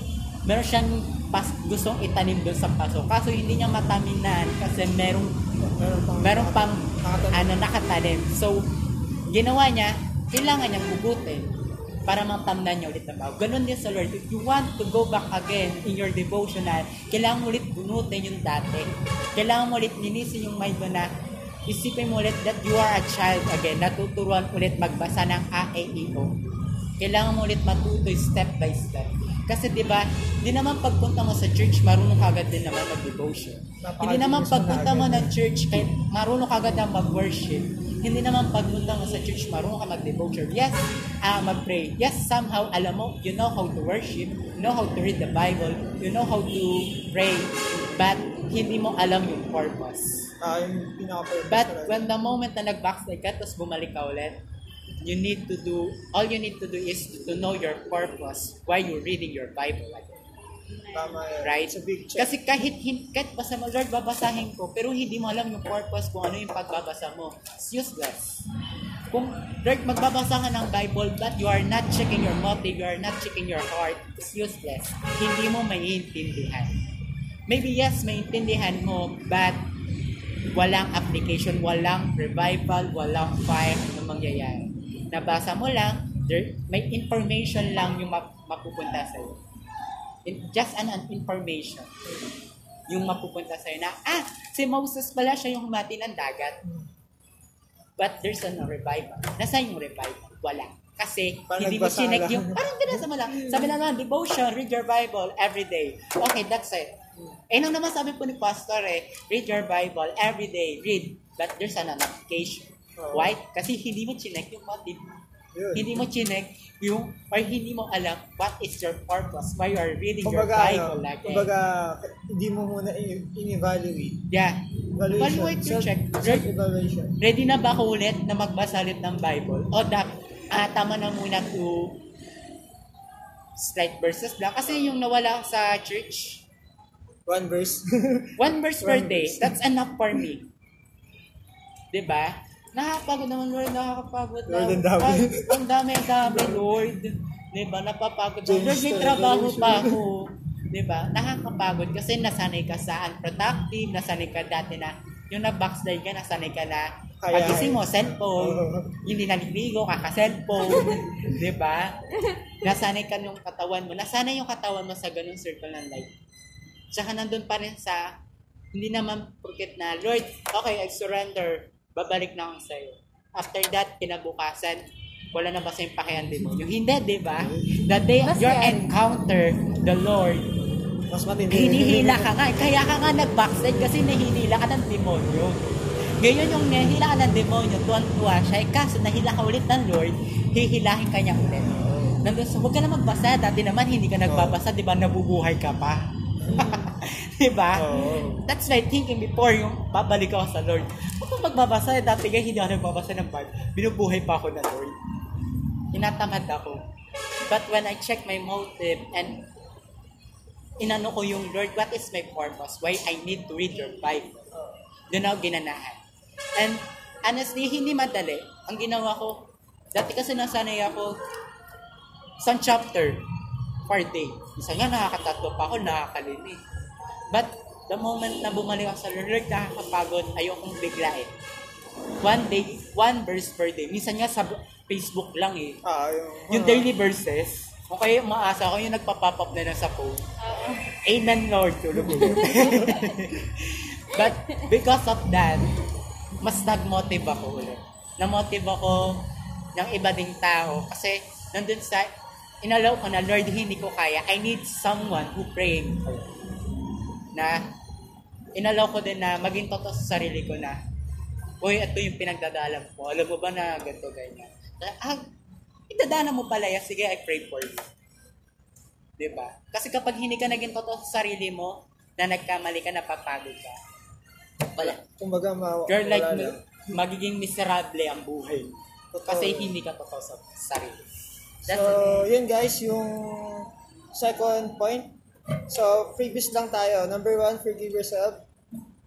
meron siyang pas, gustong itanim doon sa paso. Kaso hindi niya mataminan kasi merong Meron pang, meron pang ano nakatanim. So ginawa niya, kailangan niyang hugutin para matamnan niya ulit ang bago. Ganon din sa Lord. If you want to go back again in your devotional, kailangan mo ulit bunutin yung dati. Kailangan mo ulit linisin yung mind mo na isipin mo ulit that you are a child again. Natuturuan ulit magbasa ng A, E, I, O. Kailangan mo ulit matuto step by step. Kasi 'di ba, hindi naman pagpunta mo sa church, marunong ka agad din naman mag-devotion. Hindi naman pagpunta mo ng church, kahit marunong ka agad na mag-worship. Hindi naman pagpunta mo sa church, marunong ka mag-devotion. Yes, ah mag-pray. Yes, somehow, alam mo, you know how to worship, you know how to read the Bible, you know how to pray, but hindi mo alam yung purpose. Ah, yung pinaka-purpose But when the moment na nag-backslide ka, tapos bumalik ka ulit, you need to do, all you need to do is to know your purpose while you're reading your Bible. Tama yan. Right? A big check. Kasi kahit, kahit basa mo, Lord, babasahin ko, pero hindi mo alam yung purpose kung ano yung pagbabasa mo. It's useless. Kung, Lord, magbabasa ka ng Bible, but you are not checking your motive, you are not checking your heart, it's useless. Hindi mo maiintindihan. Maybe yes, maintindihan mo, but walang application, walang revival, walang fire na mangyayari. Nabasa mo lang, there, may information lang yung map- mapupunta sa'yo. In- just an, an information yung mapupunta sa'yo na, ah, si Moses pala siya yung humati ng dagat. But there's no revival. Nasaan yung revival? Wala. Kasi Parang hindi mo lang. yung, parang binasa mo lang. Sabi na naman, devotion, read your Bible every day. Okay, that's it. Eh, nung naman sabi po ni Pastor eh, read your Bible every day, read. But there's an application. Oo. Why? Kasi hindi mo chinek yung motive. Yun. Hindi mo chinek yung, or hindi mo alam what is your purpose, why you are reading your Kumbaga, Bible ano, again. kumbaga, hindi mo muna in-evaluate. Yeah. Evaluation. Evaluate your check. Self-evaluation. Ready na ba ako ulit na magbasa ulit ng Bible? O da, ah, tama na muna to slight verses lang. Kasi yung nawala sa church, One verse. one verse per One day, verse. that's enough for me. 'Di ba? Nakakapagod naman, Lord. Nakakapagod na. Lord, ang dami. Ang dami, ang dami, Lord. 'Di ba? Napapagod ako. Lord, may trabaho pa ako. 'Di ba? Nakakapagod kasi nasanay ka sa unproductive, nasanay ka dati na yung na-backslide ka, nasanay ka na pagising mo, cellphone, Oo. hindi naliligo, kaka-cellphone, 'di ba? Nasanay ka yung katawan mo, nasanay yung katawan mo sa ganung circle ng life. Tsaka nandun pa rin sa, hindi naman porket na, Lord, okay, I surrender, babalik na ako sa'yo. After that, kinabukasan, wala na ba sa yung pakihan demonyo? Hindi, di ba? The day Mas you yan. encounter the Lord, Mas matindi. hinihila ka nga. Kaya ka nga nag-backslide kasi nahihila ka ng demonyo. Ngayon yung nahila ka ng demonyo, tuwan-tuwa siya. Eh, kaso nahila ka ulit ng Lord, hihilahin ka niya ulit. Nandun sa, huwag ka na magbasa. Dati naman hindi ka nagbabasa, di ba? Nabubuhay ka pa. di ba? Oo. That's my thinking before yung babalik ako sa Lord. Huwag kang magbabasa. Dati nga hindi ako nagbabasa ng Bible. Binubuhay pa ako ng Lord. Tinatamad ako. But when I check my motive and inano ko yung Lord, what is my purpose? Why I need to read your Bible? Doon ako ginanahan. And honestly, hindi madali. Ang ginawa ko, dati kasi nasanay ako isang chapter day. Isa nga nakakatatlo pa ako, nakakalini. But the moment na bumalik ako sa Lord, nakakapagod, ayokong biglain. One day, one verse per day. Minsan nga sa Facebook lang eh. Ah, yung, Yung daily verses, kung kayo umaasa ako yung nagpa-pop up na lang sa phone. Amen Lord, tulog. But because of that, mas nag-motive ako ulit. Na-motive ako ng iba ding tao kasi nandun sa inalaw ko na Lord hindi ko kaya I need someone who praying for me." na inalaw ko din na maging totoo sa sarili ko na Uy, ito yung pinagdadalam ko. Alam mo ba na ganito, ganyan? Ah, idadaanan mo pala yan. Sige, I pray for you. Di ba? Kasi kapag hindi ka naging totoo sa sarili mo, na nagkamali ka, napapagod ka. Wala. kumbaga, ma- Girl, like, wala na. magiging miserable ang buhay. Totoo. Kasi hindi ka totoo sa sarili. That's So, yun guys, yung second point. So, previous lang tayo. Number one, forgive yourself.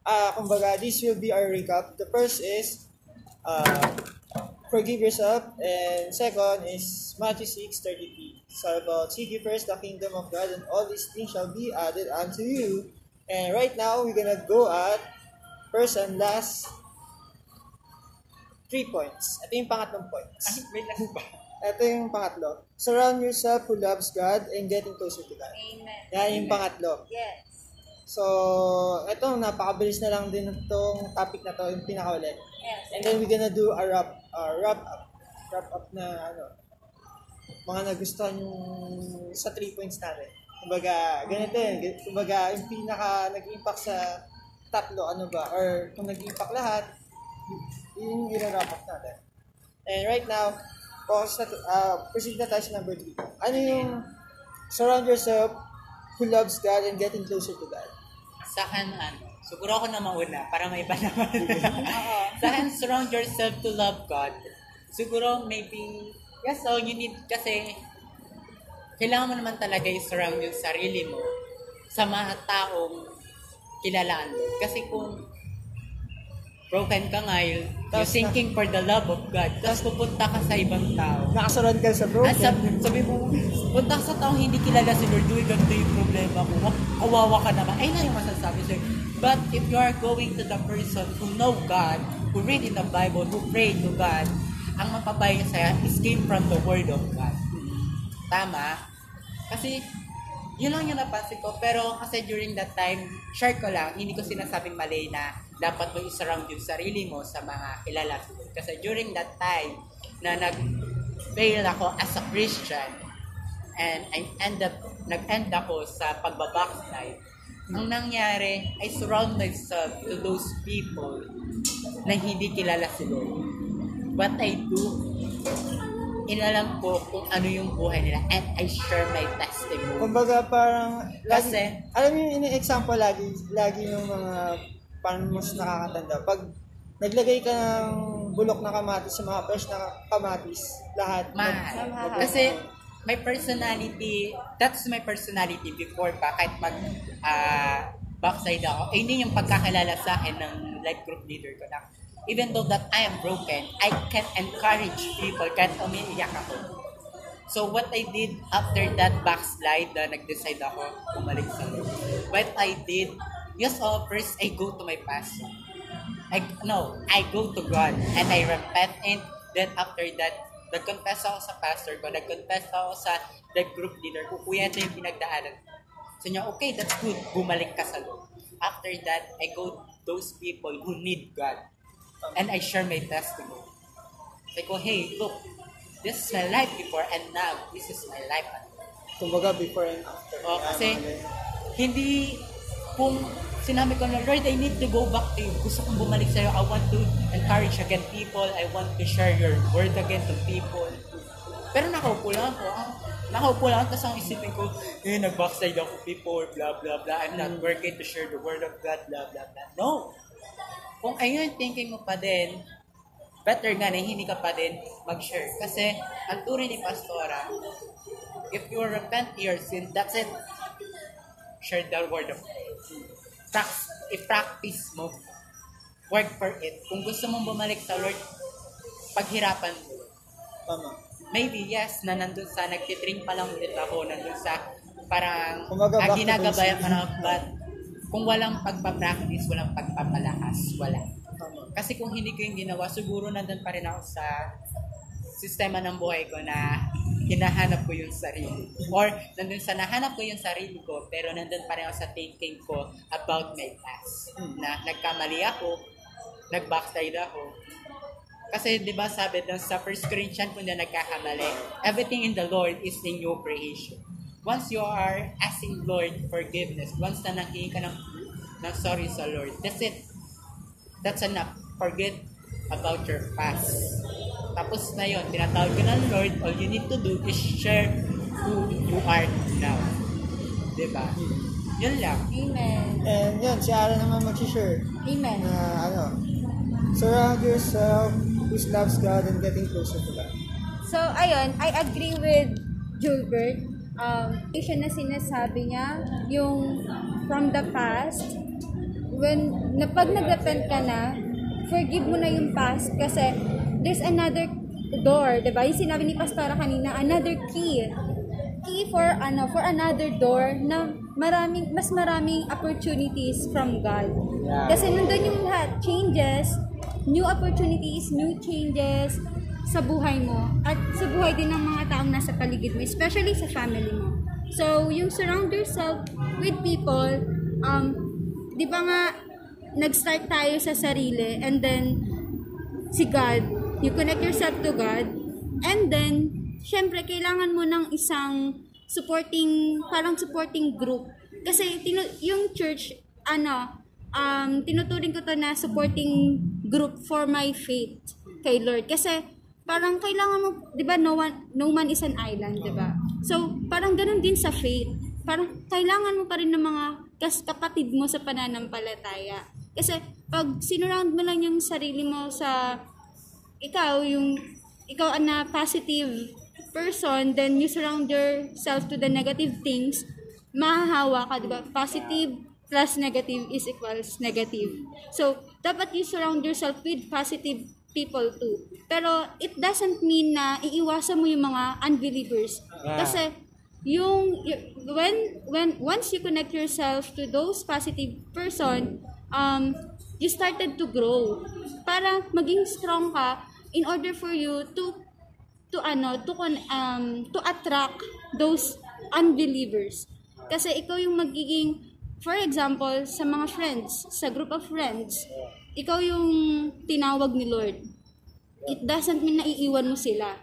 Ah, kumbaga, this will be our recap. The first is, uh, forgive yourself. And second is Matthew 6, 33. So, about seek ye first the kingdom of God and all these things shall be added unto you. And right now, we're gonna go at first and last three points. Ito yung pangatlong points. Ay, wait lang ba? Ito yung pangatlo. Surround yourself who loves God and getting closer to God. Amen. Yan yung pangatlo. Yes. So, ito, napakabilis na lang din itong topic na to, yung pinakauli. Yes. And then we're gonna do a wrap, uh, wrap up. Wrap up na, ano, mga nagustuhan yung sa three points natin. Kumbaga, ganito yun. Kumbaga, yung pinaka nag-impact sa tatlo, ano ba, or kung nag-impact lahat, yun yung i-wrap up natin. And right now, focus na, uh, proceed na tayo sa number three. Ano yung surround yourself who loves God and getting closer to God? Sa akin, ano, siguro ako na mauna para may iba naman. sa akin, surround yourself to love God. Siguro, maybe, yes, so you need, kasi, kailangan mo naman talaga i-surround yung sarili mo sa mga taong kilalaan mo. Kasi kung broken ka ngayon, you're thinking for the love of God, tapos pupunta ka sa ibang tao, Nakasurround ka sa at broken. sab- sabi mo, punta ka sa taong hindi kilala si Lord, uy, ganito yung problema ko, kawawa ka naman. Ay na yung masasabi sa'yo. But if you are going to the person who know God, who read in the Bible, who pray to God, ang mapapayo sa'yo is came from the Word of God. Tama? Kasi, yun lang yung napansin ko. Pero kasi during that time, share ko lang, hindi ko sinasabing mali na dapat mo i-surround yung sarili mo sa mga kilala ko. Kasi during that time, na nag-fail ako as a Christian, and I end up, nag-end ako sa pagbabackslide, ang nangyari, I surround myself to those people na hindi kilala si Lord. What I do, inalam ko kung ano yung buhay nila and I share my testimony. Kumbaga parang, lagi, Kasi- alam mo yung ini-example lagi, lagi yung mga parang mas nakakatanda. Pag naglagay ka ng bulok na kamatis sa mga fresh na kamatis, lahat. Mahal. mag- Kasi my personality, that's my personality before pa, kahit mag ah, backside ako, eh, hindi yung pagkakilala sa akin ng life group leader ko na even though that I am broken, I can encourage people kahit umiiyak ako. So what I did after that backslide na nag-decide ako bumalik sa Lord, what I did, yes, oh, first I go to my pastor. I, no, I go to God and I repent and then after that, nag-confess ako sa pastor ko, nag-confess ako sa the group leader ko, kuya, ito yung pinagdaanan. So niya, okay, that's good, bumalik ka sa Lord. After that, I go to those people who need God and I share my testimony. Say ko, hey, look, this is my life before and now, this is my life. Kumbaga before and after. Oh, kasi hindi kung sinabi ko na, Lord, I need to go back to you. Gusto kong bumalik sa'yo. I want to encourage again people. I want to share your word again to people. Pero nakaupo lang ako. Ah, nakaupo lang tapos ang isipin ko, eh, nag-backside ako before, blah, blah, blah. I'm not working to share the word of God, blah, blah, blah. No! Kung ayun thinking mo pa din, better nga na hindi ka pa din mag-share. Kasi, ang turi ni Pastora, if you repent your sin, that's it. Share the word of God. I-practice mo. Work for it. Kung gusto mong bumalik sa Lord, paghirapan mo. Tama. Maybe, yes, na nandun sa, nagtitrain pa lang ulit ako, nandun sa, parang, ah, ginagabayan pa na, but, kung walang pagpa-practice, walang pagpapalakas, wala. Kasi kung hindi ko yung ginawa, siguro nandun pa rin ako sa sistema ng buhay ko na hinahanap ko yung sarili. Or nandun sa nahanap ko yung sarili ko, pero nandun pa rin ako sa thinking ko about my past. Na nagkamali ako, nag-backslide ako. Kasi 'di ba sabi doon sa 1 Corinthians kung na nagkakamali, everything in the Lord is a new creation. Once you are asking Lord forgiveness, once na nanghingi ka ng, ng sorry sa Lord, that's it. That's enough. Forget about your past. Tapos na yun, tinatawag ka ng Lord, all you need to do is share who you are now. Diba? Yun lang. Amen. And yun, si Aaron naman mag-share Amen. na ano, surround yourself who loves God and getting closer to God. So, ayun, I agree with Gilbert. Um, siya na sinasabi niya, yung from the past, when, na pag nag-repent ka na, forgive mo na yung past kasi there's another door, 'di ba? Yung sinabi ni Pastora kanina, another key. Key for ano, for another door na maraming mas maraming opportunities from God. Kasi nandun yung lahat, changes, new opportunities, new changes sa buhay mo at sa buhay din ng mga taong nasa paligid mo, especially sa family mo. So, yung surround yourself with people, um, di ba nga, nag-start tayo sa sarili and then si God, you connect yourself to God and then, syempre, kailangan mo ng isang supporting, parang supporting group. Kasi yung church, ano, um, tinuturing ko to na supporting group for my faith kay Lord. Kasi parang kailangan mo, 'di ba, no one no man is an island, 'di ba? So, parang ganun din sa faith. Parang kailangan mo pa rin ng mga kas kapatid mo sa pananampalataya. Kasi pag sinurround mo lang yung sarili mo sa ikaw yung ikaw na positive person, then you surround yourself to the negative things, mahahawa ka, di ba? Positive plus negative is equals negative. So, dapat you surround yourself with positive people too. Pero, it doesn't mean na iiwasan mo yung mga unbelievers. Kasi, yung, when, when, once you connect yourself to those positive person, um, you started to grow. Para maging strong ka in order for you to to ano to con um to attract those unbelievers kasi ikaw yung magiging for example sa mga friends sa group of friends ikaw yung tinawag ni Lord. It doesn't mean na iiwan mo sila.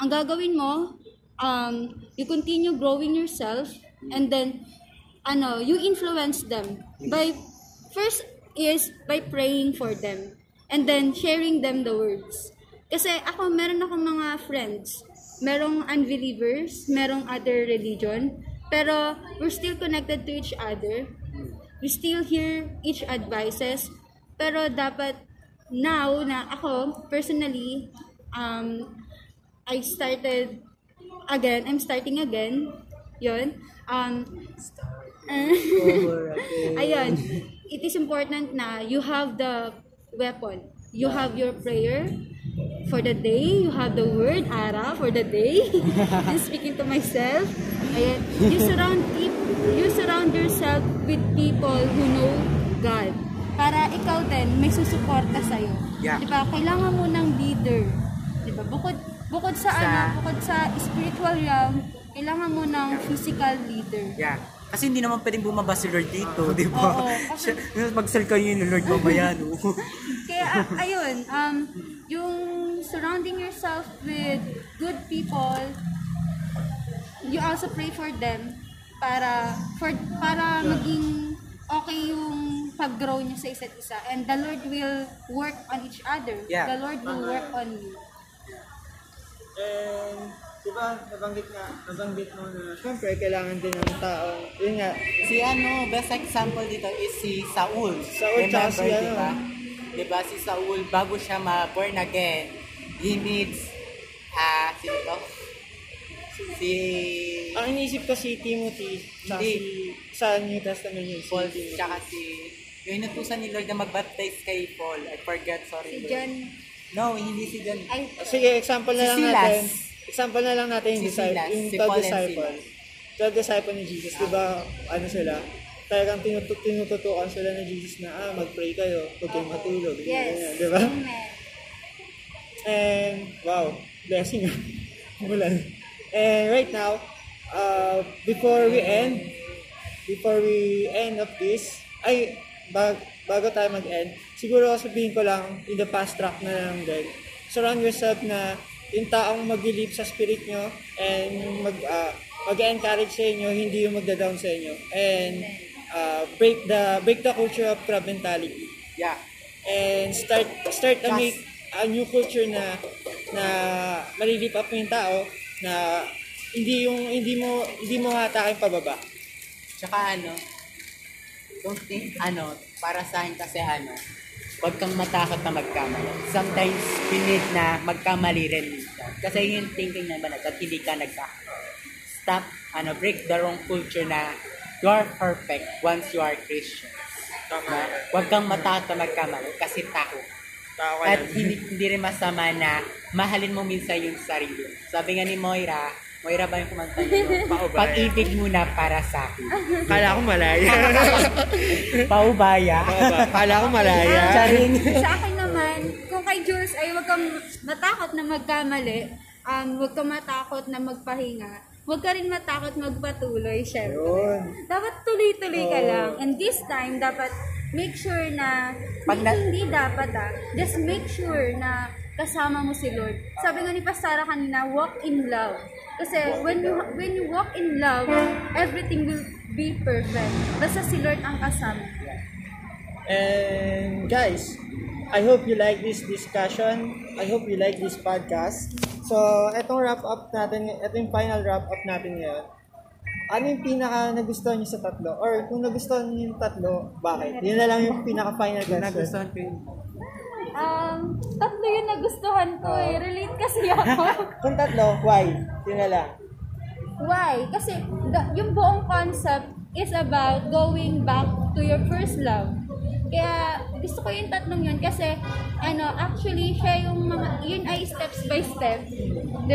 Ang gagawin mo um you continue growing yourself and then ano you influence them by first is by praying for them and then sharing them the words. Kasi ako, meron akong mga friends. Merong unbelievers, merong other religion, pero we're still connected to each other. We still hear each advices, pero dapat now na ako, personally, um, I started again, I'm starting again, yon um, ayun, it is important na you have the weapon. You have your prayer for the day. You have the word, Ara, for the day. I'm speaking to myself. Ayan. You surround you surround yourself with people who know God. Para ikaw din, may susuporta sa'yo. Yeah. Diba? Kailangan mo ng leader. Diba? Bukod, bukod sa, Sa- ano, bukod sa spiritual realm, kailangan mo ng physical leader. Yeah. Kasi hindi naman pwedeng bumaba si Lord dito, di ba? Oo, kasi- Magsal kayo ni Lord mamaya, no? Kaya ayun, um, yung surrounding yourself with good people, you also pray for them para for para maging okay yung pag-grow nyo sa isa't isa. And the Lord will work on each other. Yeah. The Lord will work on you. And, di ba, nabanggit nga, nabanggit mo na, syempre, kailangan din ng taong, yun nga, Si ano, best example dito is si Saul. Saul Remember, si ano? di ba? Di ba si Saul, bago siya ma-born again, he needs, ah, sino to? Si ang iniisip ko si Timothy, sa, si, sa New Testament yun, si Paul, Timothy. tsaka si, yung inutusan ni Lord na mag-baptize kay Paul. I forget, sorry. Si Lord. John, No, hindi si John. ay, Sige, example na Si lang Silas. natin. Example na lang natin yung Si disciple, Silas, yung si 12 Paul and disciple. Silas. 12 disciple ni Jesus, di ba, ano sila, talagang tinutut tinututukan sila ni Jesus na, ah, mag-pray kayo, huwag kayong matulog. yes. ganyan, Di ba? Amen. And, wow, blessing. Mulan. And right now, uh, before we end, before we end of this, ay, bag, bago tayo mag-end, siguro sabihin ko lang, in the past track na lang din, surround yourself na yung taong mag-believe sa spirit nyo and mag, uh, mag-encourage sa inyo, hindi yung magda-down sa inyo. And uh, break the break the culture of crab mentality Yeah. and start start to make a new culture na na malilip up yung tao na hindi yung hindi mo hindi mo hatakin pababa. Tsaka ano, don't think, ano, para sa akin kasi ano, huwag kang matakot na magkamali. Sometimes, we need na magkamali rin minsan. Kasi yung thinking na banat at hindi ka nagka Stop, ano, break the wrong culture na you are perfect once you are Christian. Na, huwag kang matakot na magkamali kasi tao. Tao ka At lang. hindi, hindi rin masama na mahalin mo minsan yung sarili. Sabi nga ni Moira, Moira ba yung kumanta niyo? Paubaya. Pag-ibig muna para sa akin. Kala ko malaya. Paubaya. Kala ko malaya. Charing. sa akin naman, kung kay Jules ay huwag kang matakot na magkamali, um, huwag kang matakot na magpahinga, huwag ka rin matakot magpatuloy, syempre. Yun. Dapat tuloy-tuloy ka lang. And this time, dapat make sure na, Pag na- hindi dapat ah, just make sure na kasama mo si Lord. Sabi nga ni Pastora kanina, walk in love. Kasi when you when you walk in love, everything will be perfect. Basta si Lord ang kasama. And guys, I hope you like this discussion. I hope you like this podcast. So, etong wrap up natin, ito yung final wrap up natin ngayon. Ano yung pinaka nagustuhan niyo sa tatlo? Or kung nagustuhan niyo yung tatlo, bakit? Yun na lang yung pinaka final question. Nagustuhan ko yun. Um, tatlo yung nagustuhan ko eh. Relate kasi ako. Kung tatlo, why? Yun na lang. Why? Kasi the, yung buong concept is about going back to your first love. Kaya gusto ko yung tatlong yun kasi ano, actually siya yung mga yun ay steps by step.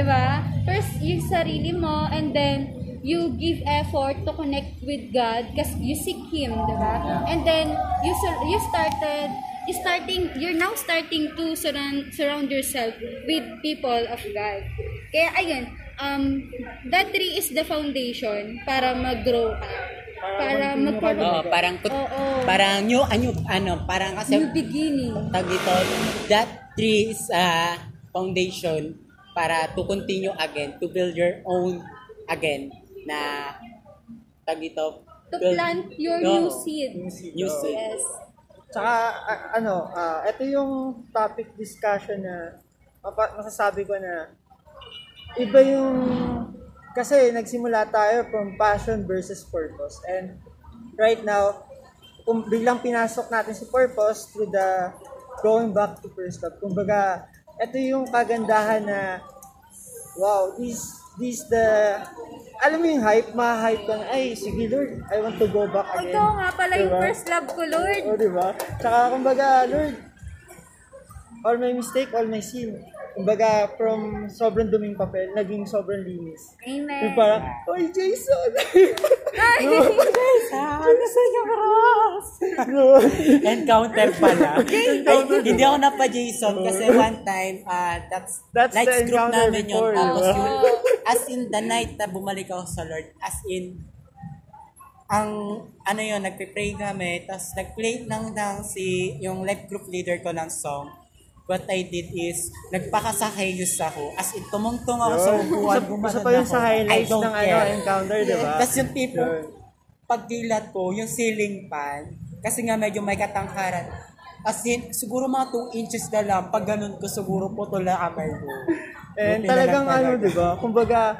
ba? First yung sarili mo and then you give effort to connect with God kasi you seek him, 'di ba? And then you you started starting you're now starting to surround surround yourself with people of God. Kaya ayun, um that tree is the foundation para mag-grow ka. Para magkaroon. Oo, parang, put, Oo. parang new, ano, ano, parang kasi, New beginning. tag dito, that tree is a foundation para to continue again, to build your own again, na, tag dito, To build- plant your Oo, new seed. New seed. Yes. Tsaka, a- ano, ah, ito yung topic discussion na mapa- masasabi ko na iba yung kasi nagsimula tayo from passion versus purpose. And right now, kung biglang pinasok natin si purpose through the going back to first love. Kumbaga, ito yung kagandahan na wow, this this the alam mo yung hype, ma-hype ka na, ay, sige Lord, I want to go back again. Ito nga pala yung Diba? first love ko, Lord. O, di ba? Tsaka, kumbaga, Lord, all my mistake, all my sin. Kumbaga, from sobrang duming papel, naging sobrang linis. Amen. Yung parang, Oy, Jason! Ay, Ano sa inyo, Ross? Encounter pala. Ay, hindi ako napa-Jason kasi one time, ah that's, That's lights the group encounter namin yun. before, Tapos yun, as in the night na bumalik ako sa Lord, as in, ang ano yun, nagpe-pray kami, tapos nag-play lang ng si, yung life group leader ko ng song. What I did is, nagpakasakayos ako. As in, tumungtong ako sa upuan, gumanon Isa pa yun ako. sa I highlights don't ng ano, encounter, di ba? Tapos yung tipo, Yun. pagdilat ko, yung ceiling fan, Kasi nga medyo may katangkaran. As in, siguro mga 2 inches na lang. Pag ganun ko, siguro putol na kamay ko. And Buti talagang ano, di ba? Kumbaga,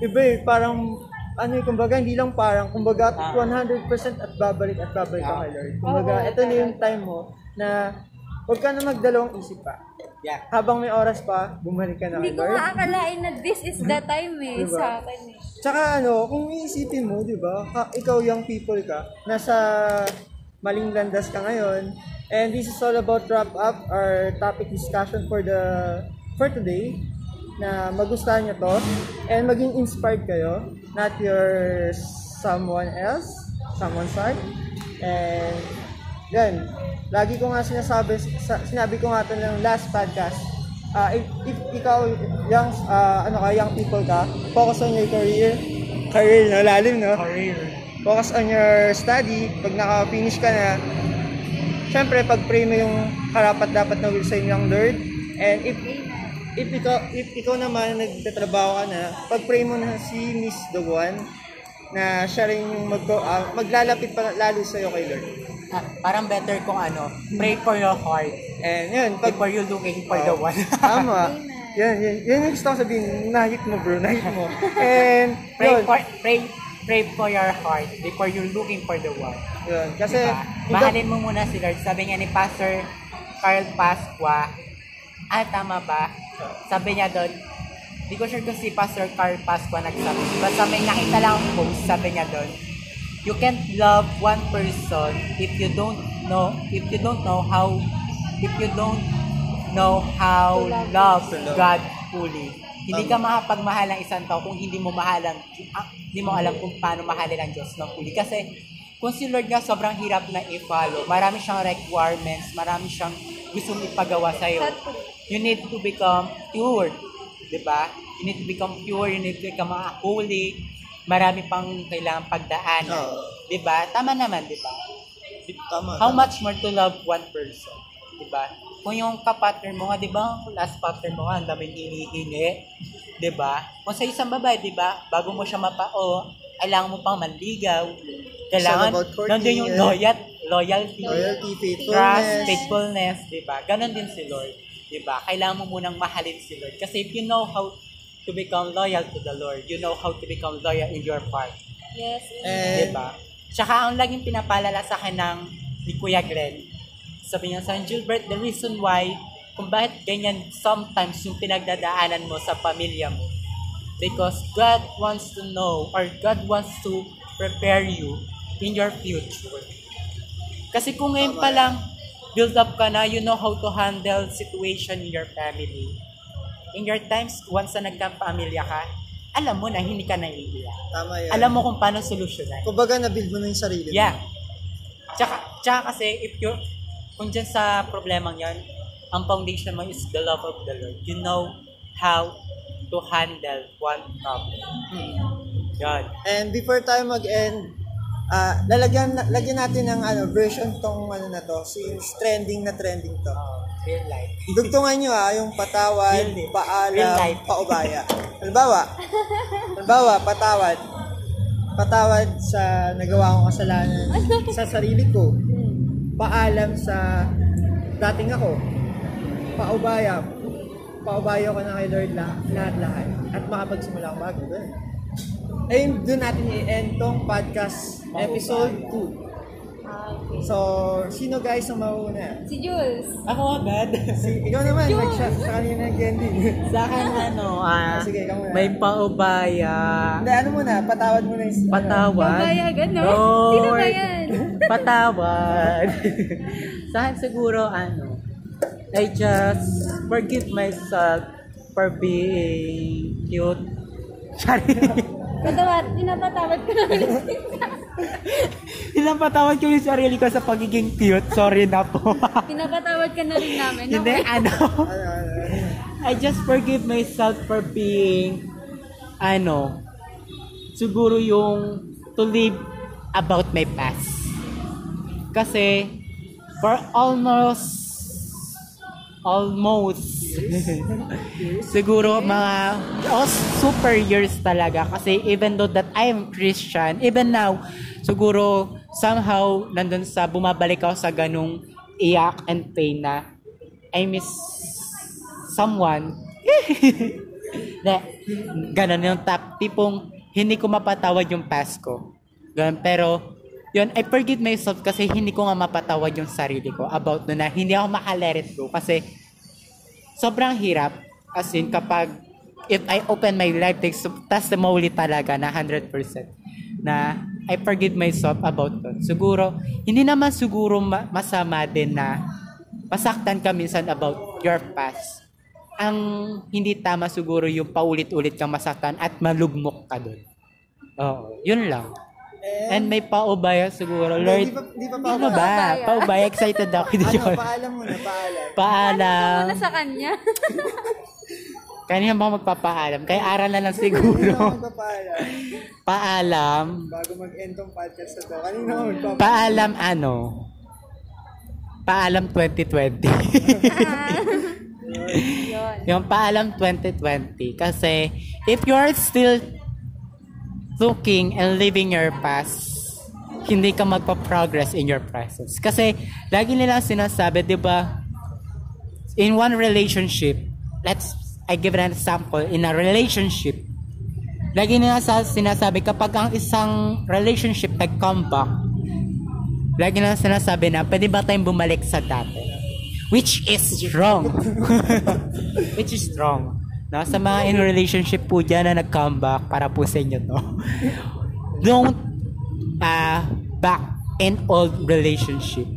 iba eh, parang, ano eh, kumbaga, hindi lang parang, kumbaga, Ah. 100% at babalik at babalik ka Ah. kay Lord. Kumbaga, ito na yung time mo na huwag ka na magdalawang isip pa. Yeah. Habang may oras pa, bumalik ka na kay Hindi ko Lord. maakalain na this is the time eh, Diba? sa akin eh. Tsaka ano, kung iisipin mo, di ba, ka- ikaw young people ka, nasa maling landas ka ngayon, and this is all about wrap up our topic discussion for the for today na magustuhan nyo to and maging inspired kayo not your someone else someone's side and yan lagi ko nga sinasabi sa, sinabi ko nga ito ng last podcast. Ah, if, if ikaw young ah, ano ka young people ka focus on your career. Career no lalim no? Career. focus on your study. Pag naka-finish ka na syempre pag-pray mo yung karapat dapat na will sa inyong Lord. And if if ikaw if ikaw naman nagtatrabaho ka na pag-pray mo na si Miss Doguan na siya rin yung mag ah, maglalapit pa lalo sa iyo kay Lord Ah, parang better kung ano, pray for your heart and yun pag before you looking for the Oh. one. tama yan yan yan yung gusto ko sabihin nahit mo bro nahit mo and pray yun, for pray pray for your heart before you looking for the one. yun kasi Diba? Mahalin mo muna si Lord. Sabi niya ni Pastor Carl Pasqua, ah, tama ba? Sabi niya doon, di ko sure kung si Pastor Carl Pasqua nagsabi. Basta may nakita lang ang post, sabi niya doon, you can't love one person if you don't know, if you don't know how, if you don't know how To love love To love. God fully. Hindi ka makapagmahal ng isang tao kung hindi mo mahalang, ah, hindi mo alam kung paano mahalin ang Diyos ng fully. Kasi kung si Lord nga sobrang hirap na i-follow, marami siyang requirements, marami siyang gustong ipagawa sa'yo. You need to become pure. Di ba? You need to become pure, you need to become holy. Marami pang kailangan pagdaanan. Oo. di ba? Tama naman, di ba? tama How much more to love one person? Di ba? Kung yung kapartner mo nga, di ba, last partner mo nga, ang daming hinihingi. Di ba? Kung sa isang babae, di ba, bago mo siya mapao, kailangan mo pang manligaw. Kailangan, nandun yung loyal, loyalty, loyalty faithfulness trust, faithfulness, di ba? Ganon din si Lord. Di ba? Kailangan mo munang mahalin si Lord. Kasi if you know how to become loyal to the Lord, you know how to become loyal in your part. Yes. and Diba? Tsaka ang laging pinapalala sa akin ng ni Kuya Glenn, sabi niya sa akin, Gilbert, the reason why, kung bakit ganyan sometimes yung pinagdadaanan mo sa pamilya mo, because God wants to know or God wants to prepare you in your future. Kasi kung ngayon pa lang, build up ka na, you know how to handle situation in your family. In your times, once na nagka-pamilya ka, alam mo na hindi ka naiiyak. tama yan Alam mo kung paano solusyonan. kumbaga na-build mo na yung sarili mo. Yeah. Tsaka, tsaka kasi, if you, kung dyan sa problemang yan, ang foundation mo is the love of the Lord. You know how to handle one problem. Yan. And before tayo mag-end, ah lalagyan lagyan natin ng ano version tong ano na to, since trending na trending to. Oh, real life. Dugtungan nyo ah, yung patawad, Real life. Real paalam, paubaya. Halimbawa, halimbawa, patawad. Patawad sa nagawa kong kasalanan sa sarili ko. Paalam sa dating ako. Paubaya. Paubaya ko na kay Lord lahat- lahat-lahat. At makapagsimula akong bago. Ganun. Ayun, doon natin i-end tong podcast episode 2. Ah, okay. So, sino guys ang mauna? Si Jules. Ako agad. Si, ikaw naman, nag-shot sa kanina ng candy. sa akin ano, ah, Sige, ikaw muna. may paubaya. Hindi, ano muna, patawad mo na yung... ano. Patawad. Babayagan, no? Lord, Sino ba yan? Patawad. Sa akin siguro, ano, I just forgive myself for being cute. Sorry. Patawad, pinapatawad ko naman. Ilang patawad ko yung sarili ko sa pagiging cute. Sorry na po. pinapatawad ka na rin namin. Hindi, Okay. Ano, ano, ano. I just forgive myself for being, ano, siguro yung to live about my past. Kasi, for almost, almost, siguro mga, oh, super years talaga. Kasi even though that I am Christian, even now, siguro, somehow, nandun sa, bumabalik ako sa ganung iyak and pain na, I miss someone. na, ganun yung tap, tipong, hindi ko mapatawad yung past ko. Ganun, pero, yun, I forgive myself kasi hindi ko nga mapatawad yung sarili ko about no na hindi ako makalet it go kasi sobrang hirap as in kapag if I open my life testimony talaga na 100% na I forgive myself about it. Siguro, hindi naman siguro ma- masama din na masaktan ka minsan about your past. Ang hindi tama siguro yung paulit-ulit kang masaktan at malugmok ka doon. Oo, yun lang. And may paubaya siguro. Lord, Di pa, di pa pa. ano ba? Paubaya, excited ako. Hindi Ano, paalam muna, paalam. Paalam. Muna sa kanya. Kanina ba magpapaalam? Kaya aral na lang siguro. magpapaalam? Paalam. Bago mag-end tong podcast na to. Kanina ako magpapaalam. Paalam ano? Paalam 2020. Yun. yung paalam 2020. Kasi if you're still looking and living your past, hindi ka magpa-progress in your presence. Kasi lagi nila sinasabi, di ba, in one relationship, let's, I give an example, in a relationship, lagi nila sa, sinasabi, kapag ang isang relationship nag-come back, lagi nila sinasabi na, pwede ba tayong bumalik sa dati? Which is wrong. Which is wrong. No? Sa mga in relationship po dyan na nag-come back, para po sa inyo to. Don't uh, back in old relationship.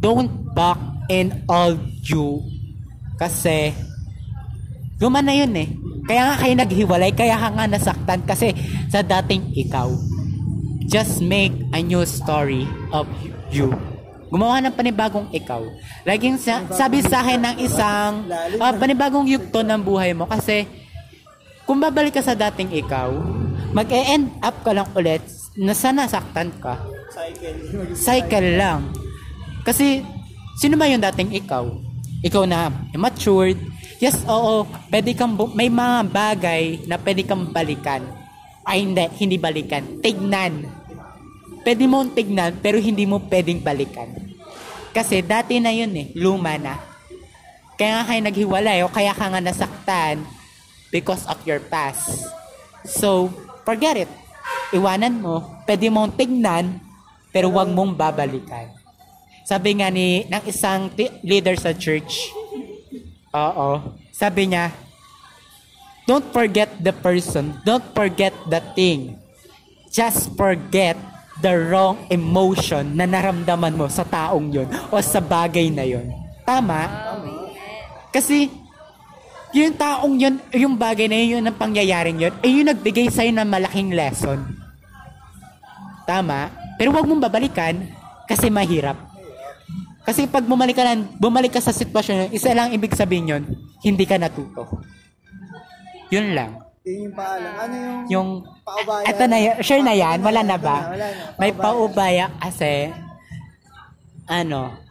Don't back in old you. Kasi, luma na yun eh. Kaya nga kayo naghiwalay, kaya ka nga nasaktan kasi sa dating ikaw. Just make a new story of you. Gumawa ng panibagong ikaw. Laging sa, sabi sa akin ng isang ah, panibagong yugto ng buhay mo kasi kung babalik ka sa dating ikaw, mag-e-end up ka lang ulit na sana saktan ka. Cycle. Cycle lang. Kasi, sino ba yung dating ikaw? Ikaw na matured. Yes, oo, pwede kang, bu- may mga bagay na pwede kang balikan. Ay, hindi, hindi balikan. Tignan. Pwede mo tignan, pero hindi mo pwedeng balikan. Kasi dati na yun eh, luma na. Kaya nga kayo naghiwalay o kaya ka nga nasaktan because of your past. So, forget it. Iwanan mo, pwede mong tignan, pero wag mong babalikan. Sabi nga ni ng isang ti- leader sa church, oo, sabi niya, don't forget the person, don't forget the thing. Just forget the wrong emotion na naramdaman mo sa taong yun o sa bagay na yun. Tama? Kasi, yung taong yun, yung bagay na yun, yung pangyayaring yun, eh yung nagbigay sa'yo ng malaking lesson. Tama? Pero wag mong babalikan kasi mahirap. Kasi pag bumalik ka, lang, bumalik ka sa sitwasyon yun, isa lang ibig sabihin yun, hindi ka natuto. Yun lang. Yun yung paalam. Ano yung... Yung, Paubaya. eto na yan, sure na yan, wala na ba? Wala na. May Paubaya. kasi, ano,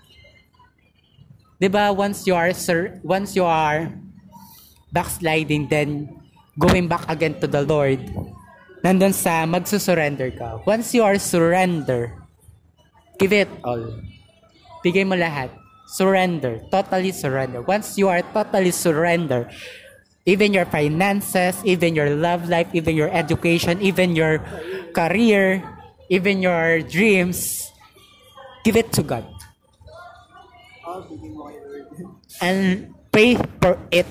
'di ba once you are sur- once you are backsliding then going back again to the Lord nandun sa magsusurrender ka once you are surrender give it all bigay mo lahat surrender totally surrender once you are totally surrender even your finances even your love life even your education even your career even your dreams give it to God and pray for it.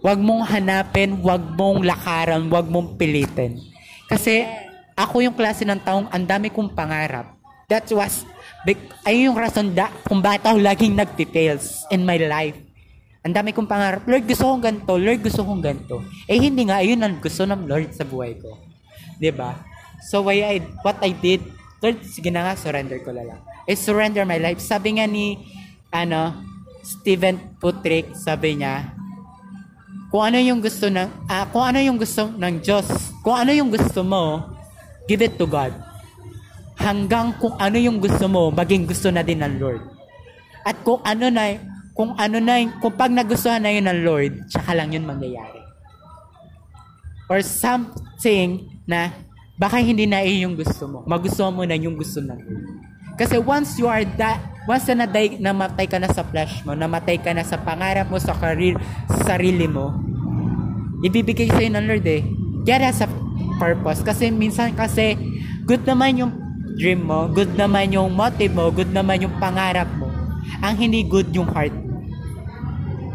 Huwag mong hanapin, huwag mong lakaran, huwag mong pilitin. Kasi ako yung klase ng taong ang dami kong pangarap. That was, ay yung rason da, kung bakit ako laging nagtitails in my life. Ang dami kong pangarap. Lord, gusto kong ganito. Lord, gusto kong ganito. Eh, hindi nga. Ayun ang gusto ng Lord sa buhay ko. ba? So, why I, what I did, Lord, sige na nga, surrender ko na lang. I surrender my life. Sabi nga ni, ano, Steven Putrick, sabi niya, kung ano yung gusto ng, ah, kung ano yung gusto ng Diyos, kung ano yung gusto mo, give it to God. Hanggang kung ano yung gusto mo, maging gusto na din ng Lord. At kung ano na, kung ano na, kung pag nagustuhan na yun ng Lord, tsaka lang yun mangyayari. Or something na baka hindi na eh yung gusto mo. Magustuhan mo na yung gusto ng Lord. Kasi once you are that, once na naday, namatay ka na sa flesh mo, namatay ka na sa pangarap mo, sa career, sa sarili mo, ibibigay sa'yo ng Lord eh. Get as a purpose. Kasi minsan kasi, good naman yung dream mo, good naman yung motive mo, good naman yung pangarap mo. Ang hindi good yung heart mo.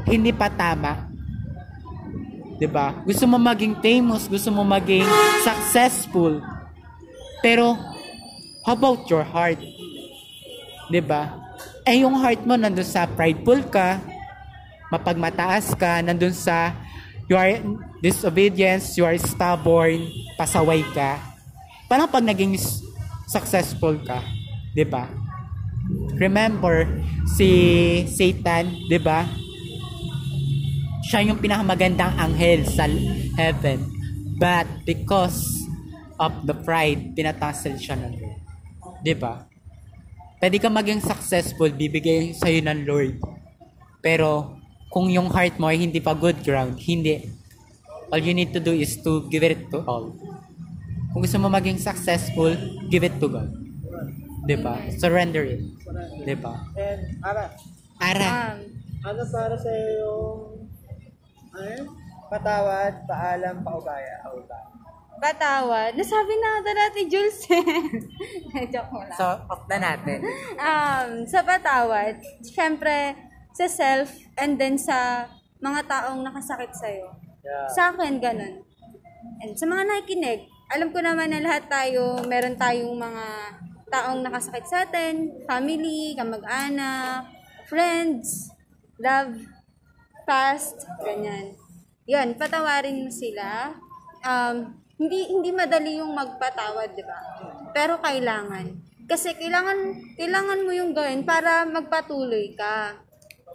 Hindi pa tama. 'Di ba? Gusto mo maging famous, gusto mo maging successful. Pero how about your heart? 'Di ba? Eh yung heart mo nandun sa prideful ka, mapagmataas ka, nandun sa you are disobedience, you are stubborn, pasaway ka. Parang pag naging successful ka, 'di ba? Remember si Satan, 'di ba? Siya yung pinakamagandang anghel sa heaven. But because of the pride, pinatasil siya ng Lord. 'Di ba? Pwede ka maging successful, bibigay sa'yo ng Lord. Pero, kung yung heart mo ay hindi pa good ground, hindi. All you need to do is to give it to all. Kung gusto mo maging successful, give it to God. 'Di ba? Surrender it. 'Di ba? And, Ara, Ara, ano para sa yung ano? Patawad, paalam, paubaya. patawad. Nasabi na ata natin, Jules. Joke mo lang. so off na natin. um, sa patawad, syempre, sa self, and then sa mga taong nakasakit sa'yo. Yeah. Sa akin, ganun. And sa mga nakikinig, alam ko naman na lahat tayo, meron tayong mga taong nakasakit sa atin, family, kamag-anak, friends, love, past, ganyan. Yun, patawarin mo sila. Um, hindi hindi madali yung magpatawad, 'di ba? Pero kailangan. Kasi kailangan kailangan mo yung gawin para magpatuloy ka.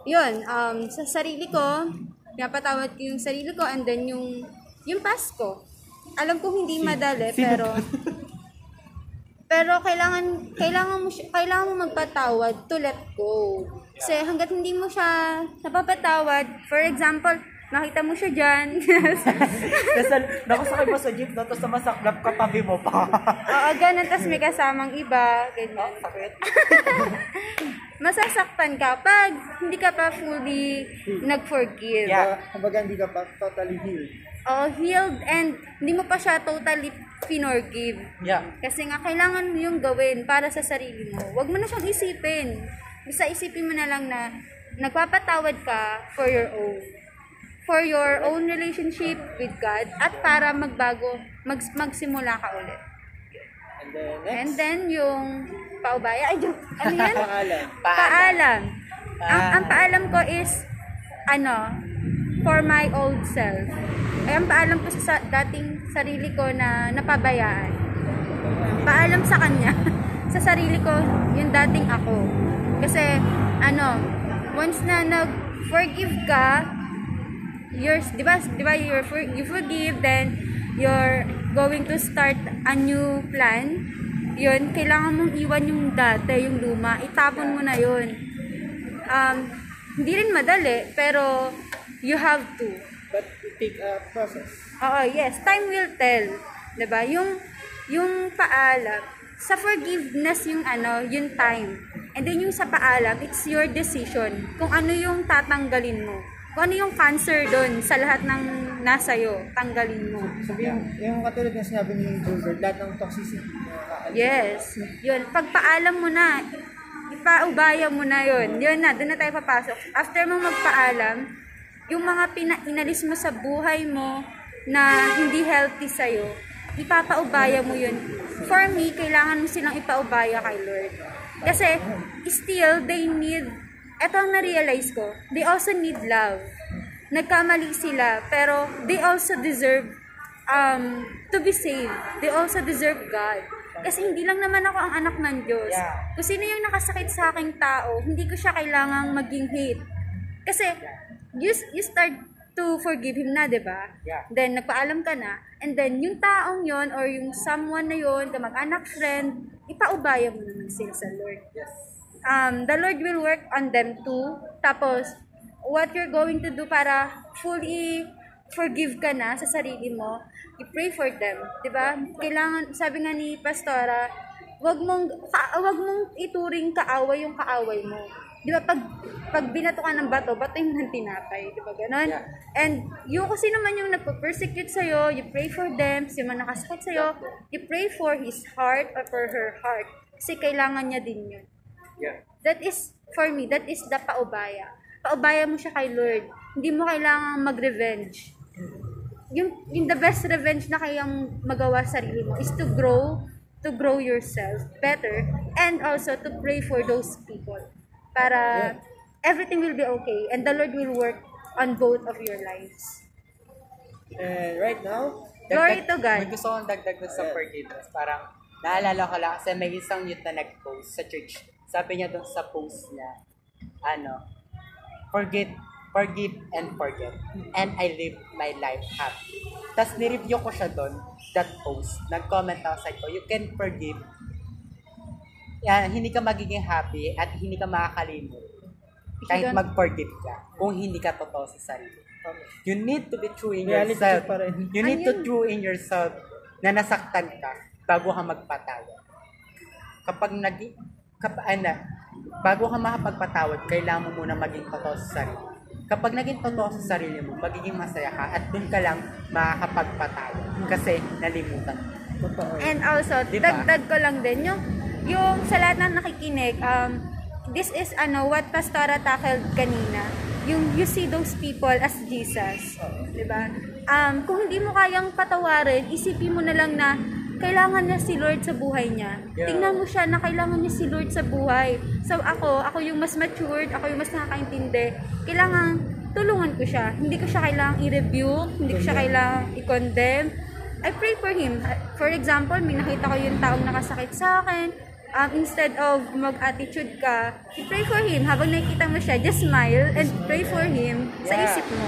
'Yun, um, sa sarili ko, pinapatawad ko yung sarili ko and then yung yung past ko. Alam ko hindi madali pero pero kailangan kailangan mo kailangan mo magpatawad to let go. Kasi hangga't hindi mo siya napapatawad, for example, nakita mo siya diyan. Kasi nakasakay mo sa jeep na tapos namasaklap ka tabi mo pa. Oo, ganun. Tapos may kasamang iba, ganyan. Sakit. Masasaktan ka pag hindi ka pa fully nag-forgive. Yeah. Kumbaga, hindi ka pa totally healed. Oo, healed and hindi mo pa siya totally finorgive. Yeah. Kasi nga, kailangan mo yung gawin para sa sarili mo. Huwag mo na siyang isipin. Basta isipin mo na lang na nagpapatawad ka for your own. For your own relationship with God at para magbago, mag, magsimula ka ulit. And then, next, And then, yung paubaya, ay, joke, ano yan? paalam. Paalam. Ang, ang paalam ko is, ano, for my old self. Ay, ang paalam ko sa sa dating sarili ko na napabayaan. Paalam sa kanya. sa sarili ko, yung dating ako. Kasi, ano, once na nag-forgive ka, you're, di ba, di ba, you're, for, you forgive, then, you're going to start a new plan, yun, kailangan mong iwan yung dati, yung luma, itapon mo na yun. Um, hindi rin madali, pero you have to. But it take a process. Oo, yes, time will tell. 'Di ba? Yung yung paalam, sa forgiveness yung ano, yung time. And then yung sa paalam, it's your decision kung ano yung tatanggalin mo. Kung ano yung cancer doon sa lahat ng nasa iyo, tanggalin mo. Sabihin, yung katulad ng sinabi ni Gilbert, lahat ng toxicity. Yes. Yun, pagpaalam mo na, ipaubaya mo na yun. Yun na, doon na tayo papasok. After mo magpaalam, yung mga pina- inalis mo sa buhay mo na hindi healthy sa'yo, ipapaubaya mo yun. For me, kailangan mo silang ipaubaya kay Lord. Kasi, still, they need, eto ang na-realize ko, they also need love. Nagkamali sila, pero they also deserve um, to be saved. They also deserve God. Kasi hindi lang naman ako ang anak ng Diyos. Kung sino yung nakasakit sa aking tao, hindi ko siya kailangang maging hate. Kasi, you, you start to forgive him na, di ba? Yeah. Then, nagpaalam ka na. And then, yung taong yon or yung someone na yon, kamag-anak, friend, ipaubaya mo naman sila sa Lord. Yes. Um, the Lord will work on them too. Tapos, what you're going to do para fully forgive ka na sa sarili mo, you pray for them, 'di ba? Kailangan sabi nga ni Pastora, wag mong ka, wag mong ituring kaaway yung kaaway mo. 'Di ba pag pag binato ka ng bato, bato yung ng tinapay, 'di ba? Ganon. Yeah. And yung kasi naman yung nagpo-persecute sa you pray for them, si man nakasakit sa you pray for his heart or for her heart. Kasi kailangan niya din yun. Yeah. That is, for me, that is the paubaya. Paubaya mo siya kay Lord. Hindi mo kailangan mag-revenge. Yung, yung the best revenge na kayang magawa sa sarili mo is to grow, to grow yourself better, and also to pray for those people. Para everything will be okay, and the Lord will work on both of your lives. And right now, Glory to God. May gusto kong dagdag dun sa forgiveness. Parang, naalala ko lang kasi may isang youth na nag-post sa church. Sabi niya dun sa post niya, ano, forget, forgive and forget. And I live my life happy. Tapos nireview ko siya dun, that post. Nag-comment ako sa ko, you can forgive. Yan, hindi ka magiging happy at hindi ka makakalimot. Kahit mag-forgive ka, kung hindi ka totoo sa sarili. You need to be true in Reality yourself. pa rin. You need to Ayun. true in yourself na nasaktan ka bago ka magpatawad. Kapag nag kap, ano, bago ka makapagpatawad, kailangan mo muna maging totoo sa sarili. Kapag naging totoo sa sarili mo, magiging masaya ka at doon ka lang makakapagpatawad kasi nalimutan mo. totoo. And also, Di ba? dagdag ko lang din, yung, yung sa lahat ng nakikinig, um, this is ano, what Pastora tackled kanina. Yung you see those people as Jesus. Di ba? Um, kung hindi mo kayang patawarin, isipin mo na lang na kailangan niya si Lord sa buhay niya. Yeah. Tingnan mo siya na kailangan niya si Lord sa buhay. So ako, ako yung mas matured, ako yung mas nakakaintindi. Kailangan tulungan ko siya. Hindi ko siya kailangang i-review, hindi ko siya kailangang i-condemn. I pray for him. For example, may nakita ko yung taong nakasakit sa akin. Um, instead of mag-attitude ka, you pray for him. Habang nakikita mo siya, just smile and pray for him sa Yeah. isip mo.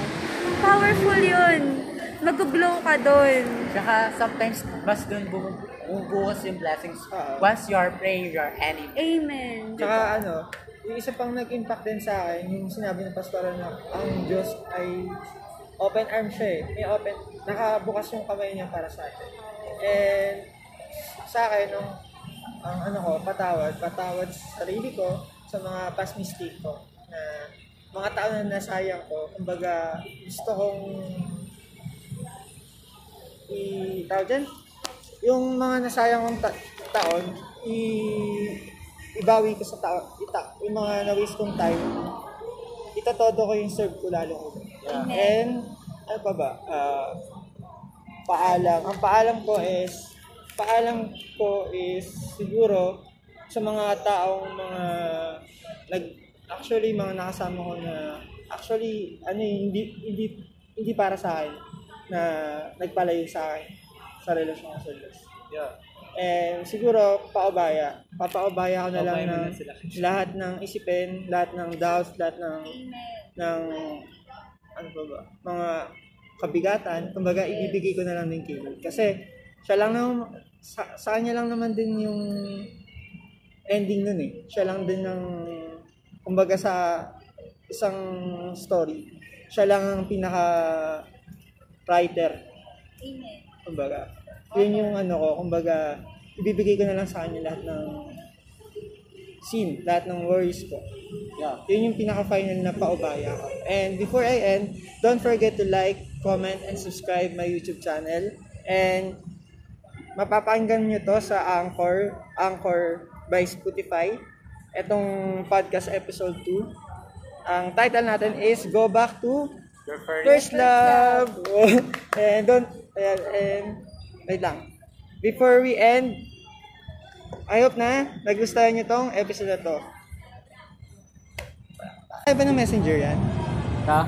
Powerful yun. Mag-glow ka doon. Tsaka sometimes mas doon bumubuhos yung blessings. Oo. Once you are praying your enemy. Amen. Tsaka ano, yung isa pang nag-impact din sa akin, yung sinabi ng pastora na ang Diyos ay open arm siya eh. May open, nakabukas yung kamay niya para sa atin. And sa akin, ang, ang ano ko, patawad, patawad sa sarili ko, sa mga past mistake ko, na mga tao na nasayang ko, kumbaga gusto kong i tawag dyan? yung mga nasayang kong ta- taon i ibawi ko sa tao ita, yung mga na-waste kong time itatodo ko yung serve ko lalo ulit. And ano pa ba? Ah, paalam. Ang paalam ko is paalam ko is siguro sa mga taong mga nag actually mga nakasama ko na actually ano eh, hindi hindi hindi para sa akin na nagpalayo sa akin sa relasyon ko sa Diyos. Yeah. And siguro paubaya. Papaubaya ko na lang ng lahat ng isipin, lahat ng doubts, lahat ng ng ano ba ba, mga kabigatan, kumbaga ibibigay ko na lang din kay Lord. Kasi siya lang naman, sa, sa kanya lang naman din yung ending nun eh. Siya lang din ng, kumbaga sa isang story, siya lang ang pinaka writer. Amen. Kumbaga, yun yung ano ko, kumbaga, ibibigay ko na lang sa kanya lahat ng sin, lahat ng worries ko. Yeah. Yun yung pinaka-final na paubaya ko. And before I end, don't forget to like, comment, and subscribe my YouTube channel. And mapapakinggan nyo to sa Anchor, Anchor by Spotify. Itong podcast episode 2. Ang title natin is Go Back to Your first, First Love. and don't, ayan, and, wait lang. Before we end, I hope na nagustuhan nyo tong episode na to. Ay ba ng messenger yan? Ha?